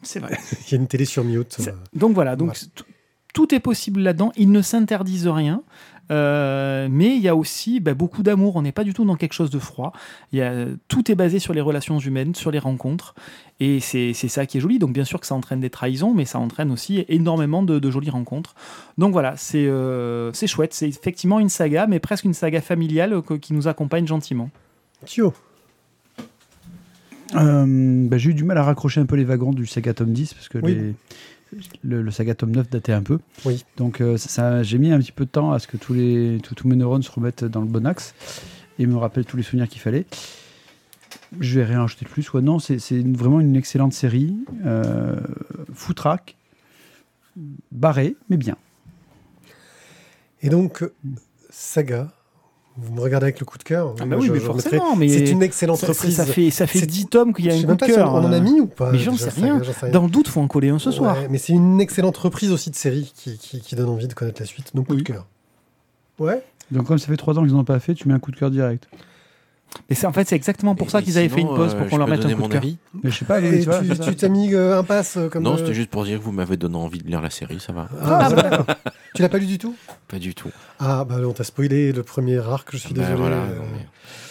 C'est vrai. Il y a une télé sur mute. Euh, Donc voilà. Donc tout est possible là-dedans. Ils ne s'interdisent rien. euh, mais il y a aussi bah, beaucoup d'amour. On n'est pas du tout dans quelque chose de froid. Y a, tout est basé sur les relations humaines, sur les rencontres. Et c'est ça qui est joli. Donc bien sûr que ça entraîne des trahisons, mais ça entraîne aussi énormément de, de jolies rencontres. Donc voilà, c'est euh, c'est chouette. C'est effectivement une saga, mais presque une saga familiale que- qui nous accompagne gentiment. Kyo. Euh, bah, j'ai eu du mal à raccrocher un peu les wagons du saga tome 10 parce que Oui. les- le, le saga tome 9 datait un peu. Oui. Donc euh, ça, ça- j'ai mis un petit peu de temps à ce que tous, les, tous, tous mes neurones se remettent dans le bon axe et me rappellent tous les souvenirs qu'il fallait. Je vais rien rajouter de plus. Ouais, non, c'est vraiment une excellente série. Euh, foutraque, barré, mais bien. Et donc, euh, Saga, vous me regardez avec le coup de cœur. Ah bah oui, je- mais je forcément. mettrai- Mais C'est une excellente reprise. ça fait, ça fait C'est- 10 tomes qu'il y a un coup de cœur. on en a euh, mis ou pas mais j'en sais sais rien. Dans le doute, faut en coller un ce soir. Mais c'est une excellente reprise aussi de série qui, qui, qui donne envie de connaître la suite. Donc, coup Oui. de cœur. Ouais. Donc comme ça fait trois ans qu'ils n'en ont pas fait, tu mets un coup de cœur direct. Et c'est en fait c'est exactement pour ça qu'ils avaient fait une pause euh, pour qu'on je leur mette un coup de mon cœur. avis Mais je sais pas, Et tu vois, tu ça- tu t'as mis euh, un pass euh, comme. Non, euh, c'était juste pour dire que vous m'avez donné envie de lire la série, ça va. Ah, bah, d'accord. Tu l'as pas lu du tout? Pas du tout. Ah, bah on t'a spoilé le premier arc, je suis Bah, désolé. voilà, Euh, non, mais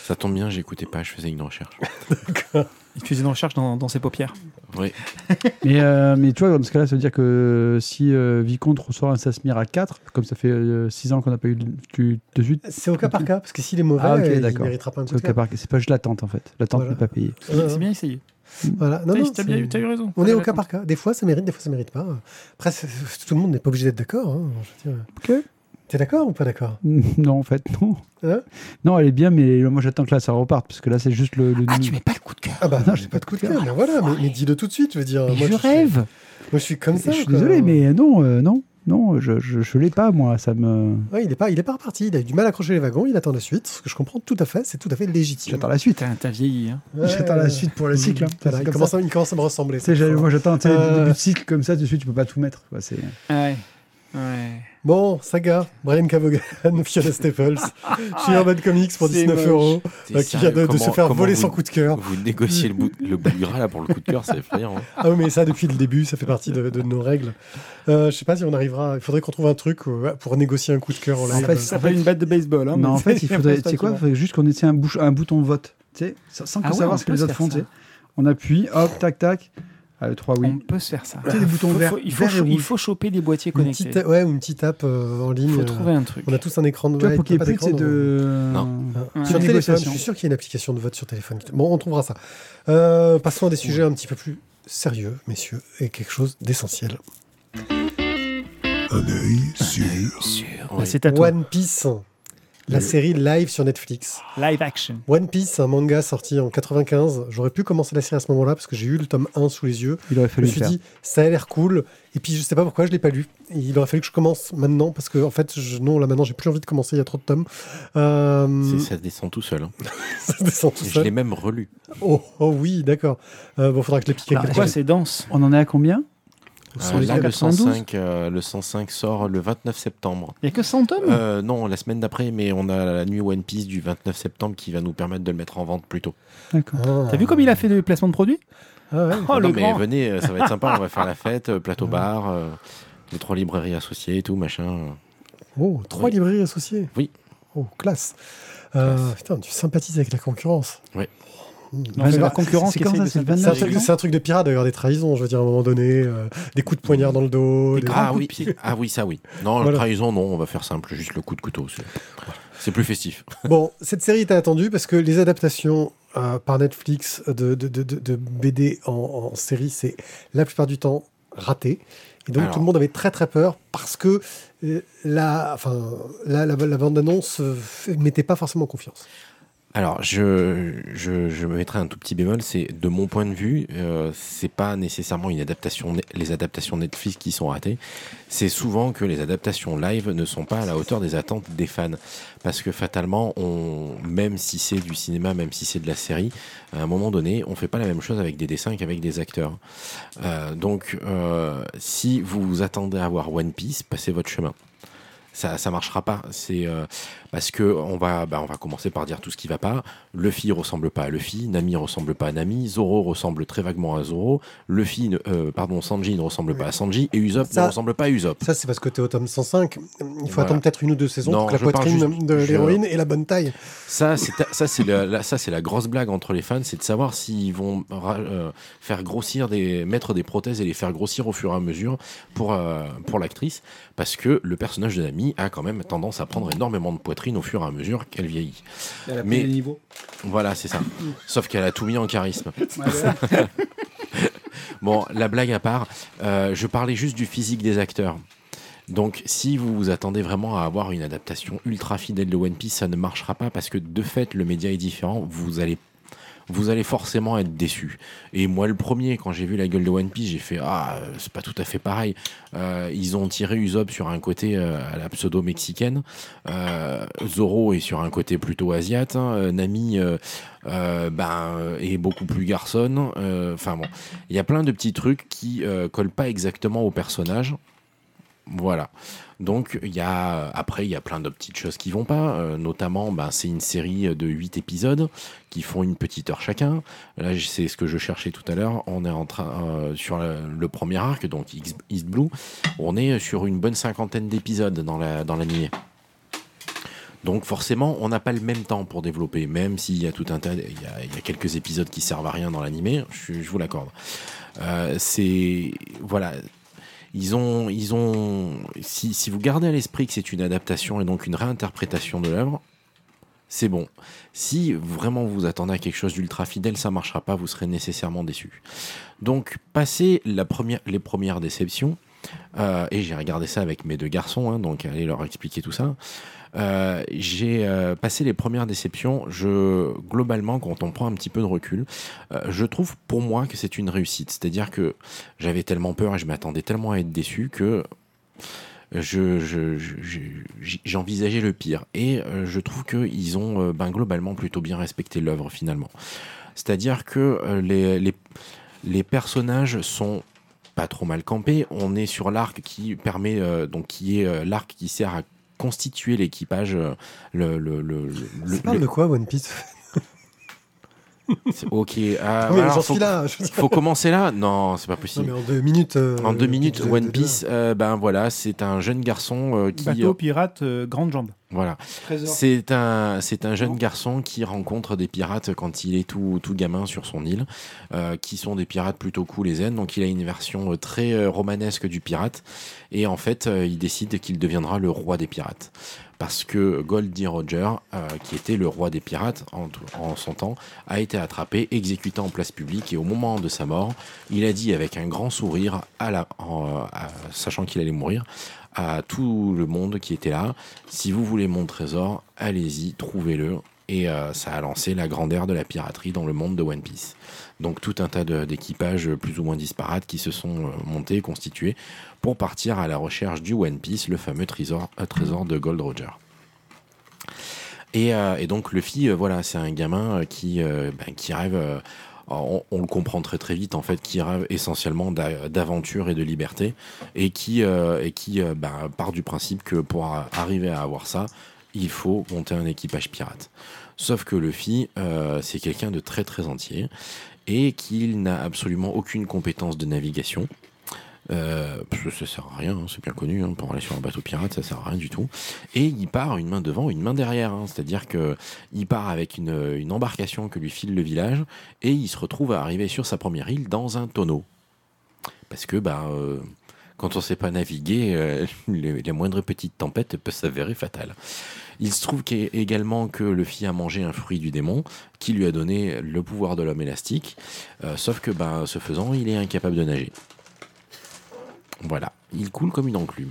Ça tombe bien, j'écoutais pas, je faisais une recherche. Il faisait une recherche dans, dans ses paupières. Oui. Mais, euh, mais tu vois, dans ce cas-là, ça veut dire que si euh, Vicomte ressort un Sasmir à 4, comme ça fait 6 ans qu'on n'a pas eu de, de suite, C'est au cas par cas, parce que s'il est mauvais, Ah, ok, euh, il méritera pas un coup c'est au de cas par cas. C'est pas juste l'attente en fait. L'attente Voilà. n'est pas payée. C'est bien essayé. Voilà. Non, non, t'as bien c'est- eu- raison. On est au cas par cas. Des fois, ça mérite, des fois, ça mérite pas. Après, tout le monde n'est pas obligé d'être d'accord. hein, je veux dire. Ok. T'es d'accord ou pas d'accord? Non, en fait, non. Hein? Non, elle est bien, mais moi j'attends que là ça reparte parce que là c'est juste le. le Ah, tu mets pas le coup de cœur. Ah bah Non, j'ai pas de coup de cœur. Mais voilà, mais, mais dis-le tout de suite. Je veux dire, Mais moi, je rêve. moi, je suis comme ça. Je suis quoi. désolé, mais non, euh, non, non, je, je, je l'ai pas moi. Ça me. Ouais, il est pas, il est pas reparti. Il a eu du mal à accrocher les wagons. Il attend la suite. Ce que je comprends tout à fait. C'est tout à fait légitime. J'attends la suite. T'as vieilli. Hein. Ouais, J'attends la suite pour le cycle. hein. Voilà, il, comme commence ça. à, il commence à me ressembler. Moi j'attends tu sais, Euh. le début de cycle comme ça, tout de suite tu peux pas tout mettre. quoi, c'est- Ouais. Ouais. Bon, Saga, Brian Cavogan, Fiona Staples, chez Urban Comics pour C'est 19 moche. euros, euh, qui vient de, de se faire voler vous- son coup de cœur. Vous négociez le bout, le bout du gras là pour le coup de cœur, c'est effrayant. hein. Ah oui, mais ça, depuis le début, ça fait partie de, de nos règles. Euh, je sais pas si on arrivera. Il faudrait qu'on trouve un truc euh, pour négocier un coup de cœur en live. fait, Ça fait une batte de baseball. Hein, non, en fait, il faudrait, c'est tu sais quoi, il pas faudrait juste qu'on ait un, bouche- un bouton vote, tu sais, sans sans que Ah ouais, savoir ce que les autres font, tu ça. sais. On appuie, hop, tac, tac. Ah, le 3 oui. On peut se faire ça. Tu sais, les boutons Faut- verts, faut- il, faut verts il choper des boîtiers Une connectés. petite, ouais, ou une petite app euh, en ligne. Il faut euh, trouver un truc. On a tous un écran de vois, ouais, pas d'écran, de. Non. Ah. Sur Une téléphone, je suis sûr qu'il y a une application de vote sur téléphone. Bon, on trouvera ça. Euh, passons à des sujets un petit peu plus sérieux, messieurs, et quelque chose d'essentiel. Un œil sur. Bah, Oui. C'est à toi. One Piece, la série live sur Netflix. Live action. One Piece, un manga sorti en 95. J'aurais pu commencer la série à ce moment-là parce que j'ai eu le tome 1 sous les yeux. Il aurait Je fallu me le suis faire. dit, ça a l'air cool. Et puis, je sais pas pourquoi je l'ai pas lu. Et il aurait fallu que je commence maintenant parce que, en fait, je, non, là maintenant, j'ai plus envie de commencer. Il y a trop de tomes. Euh, C'est- Ça descend tout seul. hein. ça descend tout Je seul. l'ai même relu. Oh, oh oui, d'accord. Euh, bon, faudra que je les pique les quoi, c'est dense. On en est à combien? Euh, là, le 92. 105, euh, le 105 sort le 29 septembre. Il n'y a que 100 tomes. Euh, non, la semaine d'après, mais on a la nuit One Piece du 29 septembre qui va nous permettre de le mettre en vente plus tôt. D'accord. Ah. T'as vu comme il a fait de placement de produits? Ah ouais. Oh, non, le mais grand. venez, ça va être sympa, on va faire la fête, plateau bar, euh, les trois librairies associées et tout, machin. Oh, trois Oui. librairies associées? Oui. Oh, classe. Euh, Classe. putain, tu sympathises avec la concurrence. Oui. Non, c'est c'est- la concurrence c'est qui comme essaye ça, de c'est le s'imposer. C'est un, 29 truc, c'est un truc de pirate d'ailleurs, des trahisons, je veux dire, à un moment donné, euh, des coups de poignard dans le dos. Des des- Ah coups oui, de pied. ah oui, ça oui. Non, Voilà. la trahison, non, on va faire simple, juste le coup de couteau. C'est c'est plus festif. Bon, cette série était attendue parce que les adaptations euh, par Netflix de, de, de, de BD en, en série, c'est la plupart du temps raté. Et donc Alors. tout le monde avait très très peur parce que euh, la, enfin, la, la, la bande-annonce euh, f- mettait pas forcément confiance. Alors, je, je, me mettrai un tout petit bémol, c'est de mon point de vue, euh, c'est pas nécessairement une adaptation, les adaptations Netflix qui sont ratées, c'est souvent que les adaptations live ne sont pas à la hauteur des attentes des fans. Parce que fatalement, on, même si c'est du cinéma, même si c'est de la série, à un moment donné, on fait pas la même chose avec des dessins qu'avec des acteurs. Euh, donc, euh, si vous vous attendez à voir One Piece, passez votre chemin. Ça, ça marchera pas. C'est euh, parce que on va, bah, on va commencer par dire tout ce qui va pas. Luffy ressemble pas à Luffy, Nami ressemble pas à Nami, Zoro ressemble très vaguement à Zoro, Luffy, euh, pardon, Sanji ne ressemble pas à Sanji et Usopp Ça- ne ressemble pas à Usopp. Ça, c'est parce que tu es au tome 105. Il faut Voilà. attendre peut-être une ou deux saisons Non, pour que la poitrine juste- de l'héroïne ait la bonne taille. Ça, c'est ça, c'est la, la- ça, c'est la grosse blague entre les fans, c'est de savoir s'ils vont euh, faire grossir des, mettre des prothèses et les faire grossir au fur et à mesure pour euh, pour l'actrice, parce que le personnage de Nami a quand même tendance à prendre énormément de poitrine au fur et à mesure qu'elle vieillit. Elle a Mais- niveaux. Voilà, c'est ça. Sauf qu'elle a tout mis en charisme. Bon, la blague à part, euh, je parlais juste du physique des acteurs. Donc, si vous vous attendez vraiment à avoir une adaptation ultra fidèle de One Piece, ça ne marchera pas parce que de fait, le média est différent. Vous allez, vous allez forcément être déçu. Et moi, le premier, quand j'ai vu la gueule de One Piece, j'ai fait ah, c'est pas tout à fait pareil. Euh, ils ont tiré Usopp sur un côté euh, à la pseudo mexicaine. Euh, Zoro est sur un côté plutôt asiate. hein. Nami. ben, est beaucoup plus garçonne. Enfin bon, il y a plein de petits trucs qui collent pas exactement au personnage. Voilà. Donc y a après il y a plein de petites choses qui vont pas, euh, notamment ben, c'est une série de 8 épisodes qui font une petite heure chacun. Là c'est ce que je cherchais tout à l'heure. On est en train euh, sur le, premier arc donc East Blue, on est sur une bonne cinquantaine d'épisodes dans la dans l'animé. Donc forcément, on n'a pas le même temps pour développer, même s'il y a tout un tas, il y a, quelques épisodes qui servent à rien dans l'animé, je, je vous l'accorde. Euh, c'est voilà, ils ont, ils ont, si, si vous gardez à l'esprit que c'est une adaptation et donc une réinterprétation de l'œuvre, c'est bon. Si vraiment vous attendez à quelque chose d'ultra fidèle, ça marchera pas, vous serez nécessairement déçu. Donc, passez la première, les premières déceptions, euh, et j'ai regardé ça avec mes deux garçons, hein, donc allez leur expliquer tout ça. Euh, j'ai euh, passé les premières déceptions. Je, globalement, quand on prend un petit peu de recul, euh, je trouve pour moi que c'est une réussite. C'est-à-dire que j'avais tellement peur et je m'attendais tellement à être déçu que je, je- je- je- j'envisageais le pire. Et je trouve qu'ils ont ben, globalement plutôt bien respecté l'œuvre finalement. C'est-à-dire que les, personnages sont pas trop mal campés. On est sur l'arc qui permet, donc qui est l'arc qui sert à constituer l'équipage. euh, le, le, le, le- Ça parle le- de quoi, One Piece c'est- Ok. ah, Oui, alors, j'en faut, suis là. faut commencer là? Non, c'est pas Non, possible. mais en deux minutes. euh, En deux minutes, One Piece, euh, ben voilà, c'est un jeune garçon euh, qui, Bateau, pirate, euh, grande jambe. Voilà, c'est un, c'est un jeune garçon qui rencontre des pirates quand il est tout, tout gamin sur son île, euh, qui sont des pirates plutôt cool et zen. Donc il a une version euh, très euh, romanesque du pirate. Et en fait, il décide qu'il deviendra le roi des pirates. Parce que Goldie Roger, euh, qui était le roi des pirates en, en son temps, a été attrapé, exécuté en place publique. Et au moment de sa mort, il a dit avec un grand sourire, à la, en- à- sachant qu'il allait mourir, à tout le monde qui était là, si vous voulez mon trésor, allez-y, trouvez-le. Et euh, ça a lancé la grande de la piraterie dans le monde de One Piece. Donc tout un tas d'équipages plus ou moins disparates qui se sont euh, montés, constitués, pour partir à la recherche du One Piece, le fameux trésor, euh, trésor de Gold Roger. Et, donc Luffy, euh, voilà, c'est un gamin qui, ben, qui rêve, on, le comprend très très vite en fait, qui rêve essentiellement d'a- d'aventure et de liberté, et qui, euh, euh, ben, part du principe que pour arriver à avoir ça, il faut monter un équipage pirate. Sauf que Luffy, euh, c'est quelqu'un de très très entier et qu'il n'a absolument aucune compétence de navigation. Euh, parce ça sert à rien, hein, c'est bien connu, hein, pour aller sur un bateau pirate, ça sert à rien du tout. Et il part une main devant, une main derrière, hein, c'est-à-dire que il part avec une, embarcation que lui file le village et il se retrouve à arriver sur sa première île dans un tonneau. Parce que bah, euh, quand on sait pas naviguer, euh, les, moindres petites tempêtes peuvent s'avérer fatales. Il se trouve également que Luffy a mangé un fruit du démon qui lui a donné le pouvoir de l'homme élastique, euh, sauf que ben, ce faisant, il est incapable de nager. Voilà, il coule comme une enclume.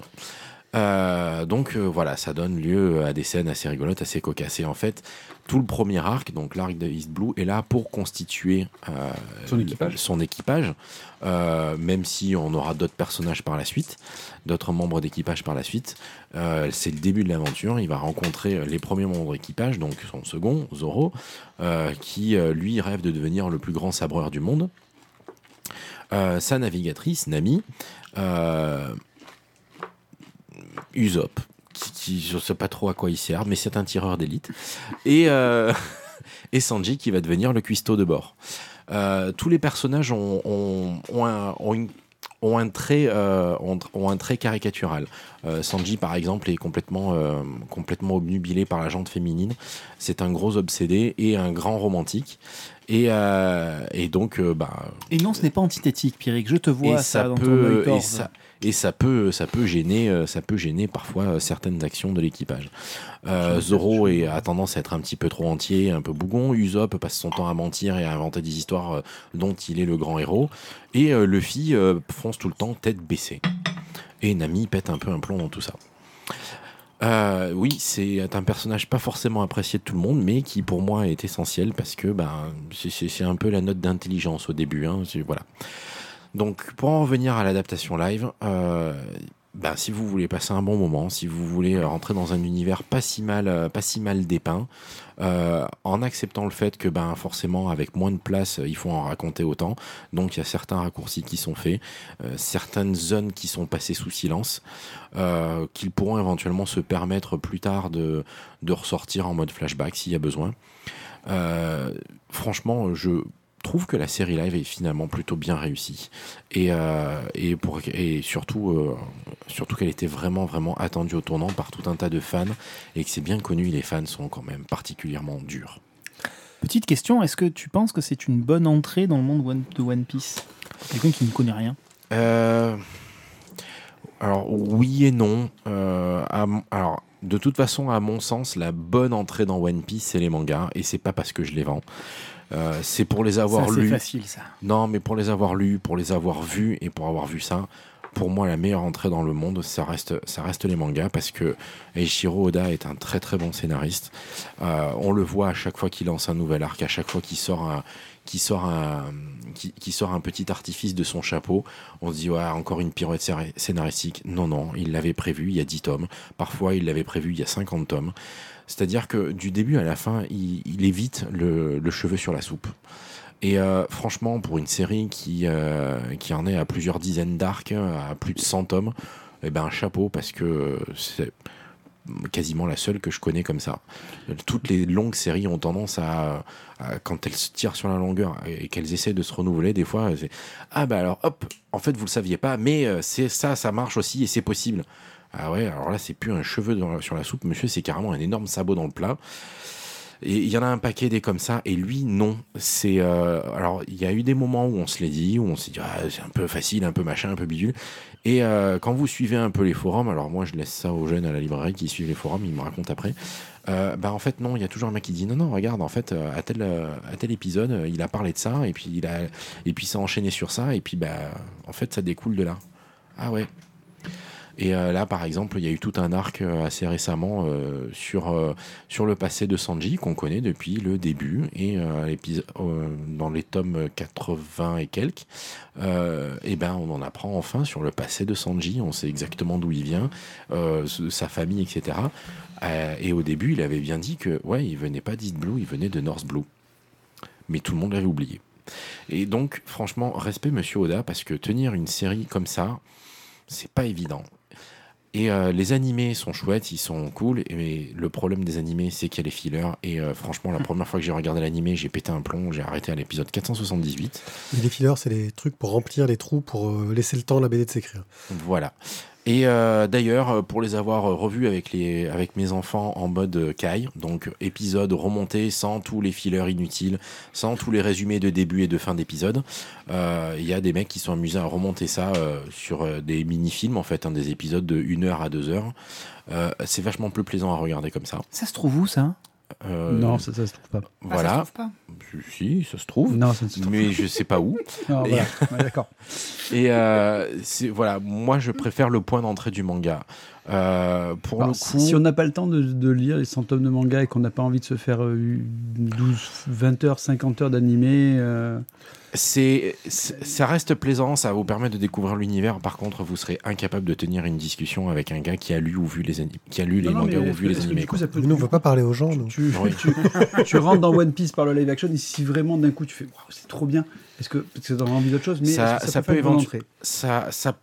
Euh, donc euh, voilà, ça donne lieu à des scènes assez rigolotes, assez cocasses. Et en fait, tout le premier arc, donc l'arc de East Blue, est là pour constituer euh, Son équipage. son équipage, même si on aura d'autres personnages par la suite, d'autres membres d'équipage par la suite. C'est le début de l'aventure. Il va rencontrer les premiers membres d'équipage, donc son second, Zoro, qui lui rêve de devenir le plus grand sabreur du monde. Sa navigatrice, Nami, Usopp, qui, je ne sais pas trop à quoi il sert, mais c'est un tireur d'élite. Et, euh, et Sanji qui va devenir le cuistot de bord. Euh, tous les personnages ont, ont- ont un, ont un trait, euh, ont, un trait caricatural. Euh, Sanji, par exemple, est complètement, euh, complètement obnubilé par la jante féminine. C'est un gros obsédé et un grand romantique. Et, euh, et donc, euh, bah, Et non, ce n'est pas antithétique, Pierrick. Je te vois et ça, ça dans ton peut œil et ça et ça peut ça peut gêner euh, ça peut gêner parfois certaines actions de l'équipage. Euh, Zoro est, a tendance à être un petit peu trop entier, un peu bougon. Usopp passe son temps à mentir et à inventer des histoires dont il est le grand héros. Et Luffy fonce tout le temps tête baissée. Et Nami pète un peu un plomb dans tout ça. Euh, oui, c'est un personnage pas forcément apprécié de tout le monde, mais qui pour moi est essentiel parce que ben, c'est- un peu la note d'intelligence au début. Hein, voilà. Donc, pour en revenir à l'adaptation live, euh, ben, si vous voulez passer un bon moment, si vous voulez rentrer dans un univers pas mal, euh, pas si mal dépeint, euh, en acceptant le fait que ben forcément avec moins de place, euh, il faut en raconter autant. Donc il y a certains raccourcis qui sont faits, euh, certaines zones qui sont passées sous silence, qu'ils pourront éventuellement se permettre plus tard de, ressortir en mode flashback s'il y a besoin. Franchement, je trouve que la série live est finalement plutôt bien réussie et, euh, et, pour, et surtout, euh, surtout qu'elle était vraiment vraiment attendue au tournant par tout un tas de fans et que c'est bien connu, les fans sont quand même particulièrement durs. Petite question, est-ce que tu penses que c'est une bonne entrée dans le monde One- de One Piece? Quelqu'un qui ne connaît rien. Euh, alors oui et non. À alors de toute façon, à mon sens, la bonne entrée dans One Piece, c'est les mangas et c'est pas parce que je les vends. Euh, c'est pour les avoir Ça, c'est lus. facile, ça. Non, mais pour les avoir lus, pour les avoir vus et pour avoir vu ça, pour moi, la meilleure entrée dans le monde, ça reste, ça reste les mangas parce que Eiichiro Oda est un très très bon scénariste. Euh, on le voit à chaque fois qu'il lance un nouvel arc, à chaque fois qu'il sort un, qui sort un, qui, qui sort un petit artifice de son chapeau. On se dit, ouais, encore une pirouette scé- scénaristique. Non, non, il l'avait prévu il y a 10 tomes. Parfois, il l'avait prévu il y a 50 tomes. C'est-à-dire que du début à la fin, il, évite le, cheveu sur la soupe. Et euh, franchement, pour une série qui, euh, qui en est à plusieurs dizaines d'arcs, à plus de 100 tomes, eh ben, un chapeau parce que c'est quasiment la seule que je connais comme ça. Toutes les longues séries ont tendance à, quand elles se tirent sur la longueur et qu'elles essaient de se renouveler, des fois, ah bah alors hop, en fait vous le saviez pas, mais euh, c'est ça, ça marche aussi et c'est possible. Ah ouais, alors là c'est plus un cheveu sur la soupe, monsieur, c'est carrément un énorme sabot dans le plat. Et il y en a un paquet des comme ça, et lui, non. C'est euh, alors il y a eu des moments où on se l'est dit, où on s'est dit ah, c'est un peu facile, un peu machin, un peu bidule. Et euh, quand vous suivez un peu les forums, alors moi je laisse ça aux jeunes à la librairie qui suivent les forums, ils me racontent après. Euh, bah en fait non, il y a toujours un mec qui dit non non regarde en fait à tel à tel épisode il a parlé de ça et puis il a et puis ça a enchaîné sur ça et puis bah en fait ça découle de là. Ah ouais. Et euh, là, par exemple, il y a eu tout un arc euh, assez récemment euh, sur, sur le passé de Sanji qu'on connaît depuis le début. Et dans les tomes 80 et quelques, et ben, on en apprend enfin sur le passé de Sanji. On sait exactement d'où il vient, sa famille, etc. Et au début, il avait bien dit que ouais, il venait pas d'East Blue, il venait de North Blue. Mais tout le monde l'avait oublié. Et donc, franchement, respect Monsieur Oda, parce que tenir une série comme ça, c'est pas évident. Et euh, les animés sont chouettes, ils sont cool, et- mais le problème des animés, c'est qu'il y a les fillers. Et euh, franchement, la première fois que j'ai regardé l'animé, j'ai pété un plomb, j'ai arrêté à l'épisode 478. Mais les fillers, c'est les trucs pour remplir les trous, pour euh, laisser le temps à la BD de s'écrire. Voilà. Et euh, d'ailleurs, euh, pour les avoir euh, revus avec, les, avec mes enfants en mode Kai, donc épisode remonté sans tous les fillers inutiles, sans tous les résumés de début et de fin d'épisode, il y a des mecs qui sont amusés à remonter ça sur des mini-films, en fait, hein, des épisodes de 1 heure à 2 heures. C'est vachement plus plaisant à regarder comme ça. Ça se trouve où ça? Euh, Non, ça, ça se trouve pas. Ah, ça se Voilà. trouve pas. Si, ça se trouve. Non, ça ne se trouve Mais je sais pas où. pas. Et- voilà. Ouais, D'accord. Et euh, voilà, moi je préfère le point d'entrée du manga. Euh, pour Alors, le si- coup, Si on n'a pas le temps de, de lire les 100 tomes de manga et qu'on n'a pas envie de se faire euh, 12, 20 heures, 50 heures d'animé, euh, c'est, ça reste plaisant, ça vous permet de découvrir l'univers. Par contre, vous serez incapable de tenir une discussion avec un gars qui a lu ou vu les, qui a lu les non, mangas ou vu les animés. du coup, peut- Nous, on ne veut pas parler aux gens. nous. tu, Oui. tu, tu rentres dans One Piece par le live action et si vraiment d'un coup tu fais c'est trop bien, est-ce que parce que tu as envie d'autre chose, mais Ça- peut peut une bonne éventu- entrée? Ça, ça,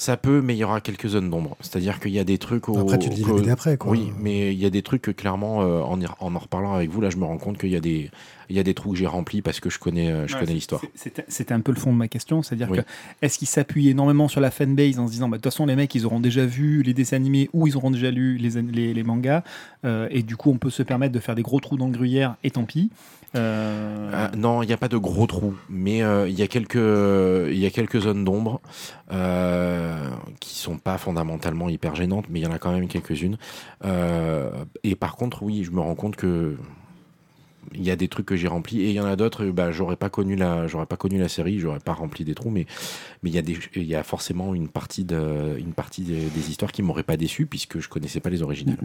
ça peut, mais il y aura quelques zones d'ombre. C'est-à-dire qu'il y a des trucs. Au, Après, tu lis que- la BD après, quoi. Oui, mais il y a des trucs que clairement, euh, en, y- en en reparlant avec vous, là, je me rends compte qu'il y a des, il y a des trous que j'ai remplis parce que je connais, euh, je Ouais, connais l'histoire. c'est- C'était un peu le fond de ma question, c'est-à-dire Oui. que est-ce qu'ils s'appuient énormément sur la fanbase en se disant, bah, de toute façon, les mecs, ils auront déjà vu les dessins animés ou ils auront déjà lu les, an- les, les mangas, euh, et du coup, on peut se permettre de faire des gros trous dans le gruyère, et tant pis. Euh, Euh, non, il n'y a pas de gros trous, mais euh, il y a quelques, il y a quelques zones d'ombre euh, qui sont pas fondamentalement hyper gênantes, mais il y en a quand même quelques-unes. Euh, et par contre, oui, je me rends compte que il y a des trucs que j'ai remplis et il y en a d'autres. Bah, j'aurais pas connu la, j'aurais pas connu la série, j'aurais pas rempli des trous, mais mais il y a des, il y a forcément une partie de, une partie des, des histoires qui m'auraient pas déçu puisque je connaissais pas les originales.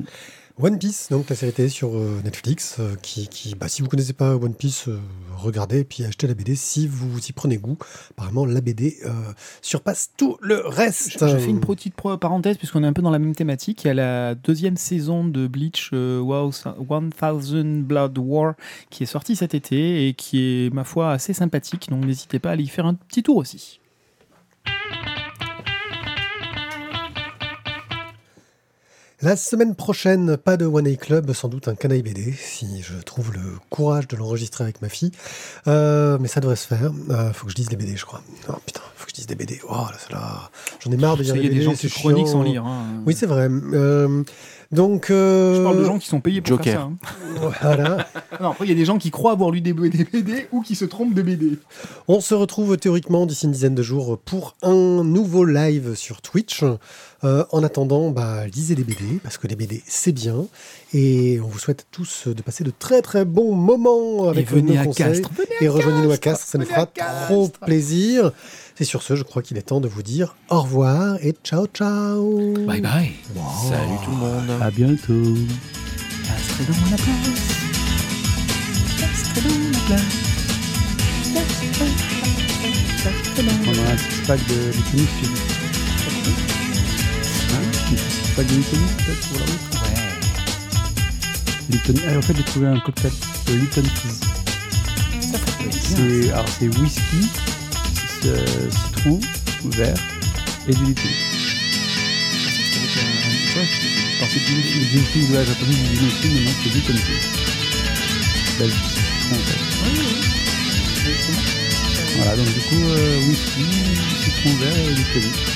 One Piece, donc la série télé sur euh, Netflix, euh, qui, bah, si vous connaissez pas One Piece, euh, regardez et puis achetez la BD si vous y prenez goût. Apparemment, la BD surpasse tout le reste. Je, fais une petite parenthèse puisqu'on est un peu dans la même thématique. Il y a la deuxième saison de Bleach, euh, Wow, 1000 Blood War, qui est sortie cet été et qui est, ma foi, assez sympathique. Donc n'hésitez pas à aller y faire un petit tour aussi. La semaine prochaine, pas de One A Club, sans doute un canaille BD, si je trouve le courage de l'enregistrer avec ma fille. Euh, mais ça devrait se faire. Euh, faut que je dise des BD, je crois. Oh putain, faut que je dise des BD. Oh là, là. J'en ai marre de Il y lire a des des BD, gens qui chiant. sans lire. hein. Oui, c'est vrai. Euh, donc. euh, Je parle de gens qui sont payés pour Joker. faire ça. hein. Voilà. Non, après, il y a des gens qui croient avoir lu des BD ou qui se trompent de BD. On se retrouve théoriquement d'ici une dizaine de jours pour un nouveau live sur Twitch. Euh, en attendant, bah, lisez des BD, parce que les BD, c'est bien. Et on vous souhaite tous de passer de très très bons moments avec et venez nos à conseils. Castres. Venez à Et rejoignez-nous à Castres, ça nous fera trop plaisir. Et sur ce, je crois qu'il est temps de vous dire au revoir et ciao ciao. Bye bye. Salut tout le monde. À bientôt. Dans la place. Dans la place. On a un six-pack de Litany, si tu veux. Hein? Un six-pack de peut-être, pour la route Ouais. Litany. Ah, en fait, j'ai trouvé un cocktail de Fizz. C'est, alors, c'est whisky, citron, verre et du Litany. Je pensais que gin fizz, ouais, j'ai entendu du aussi, mais non, c'est citron, en fait. Voilà, donc du coup, euh, whisky, citron vert et Litany.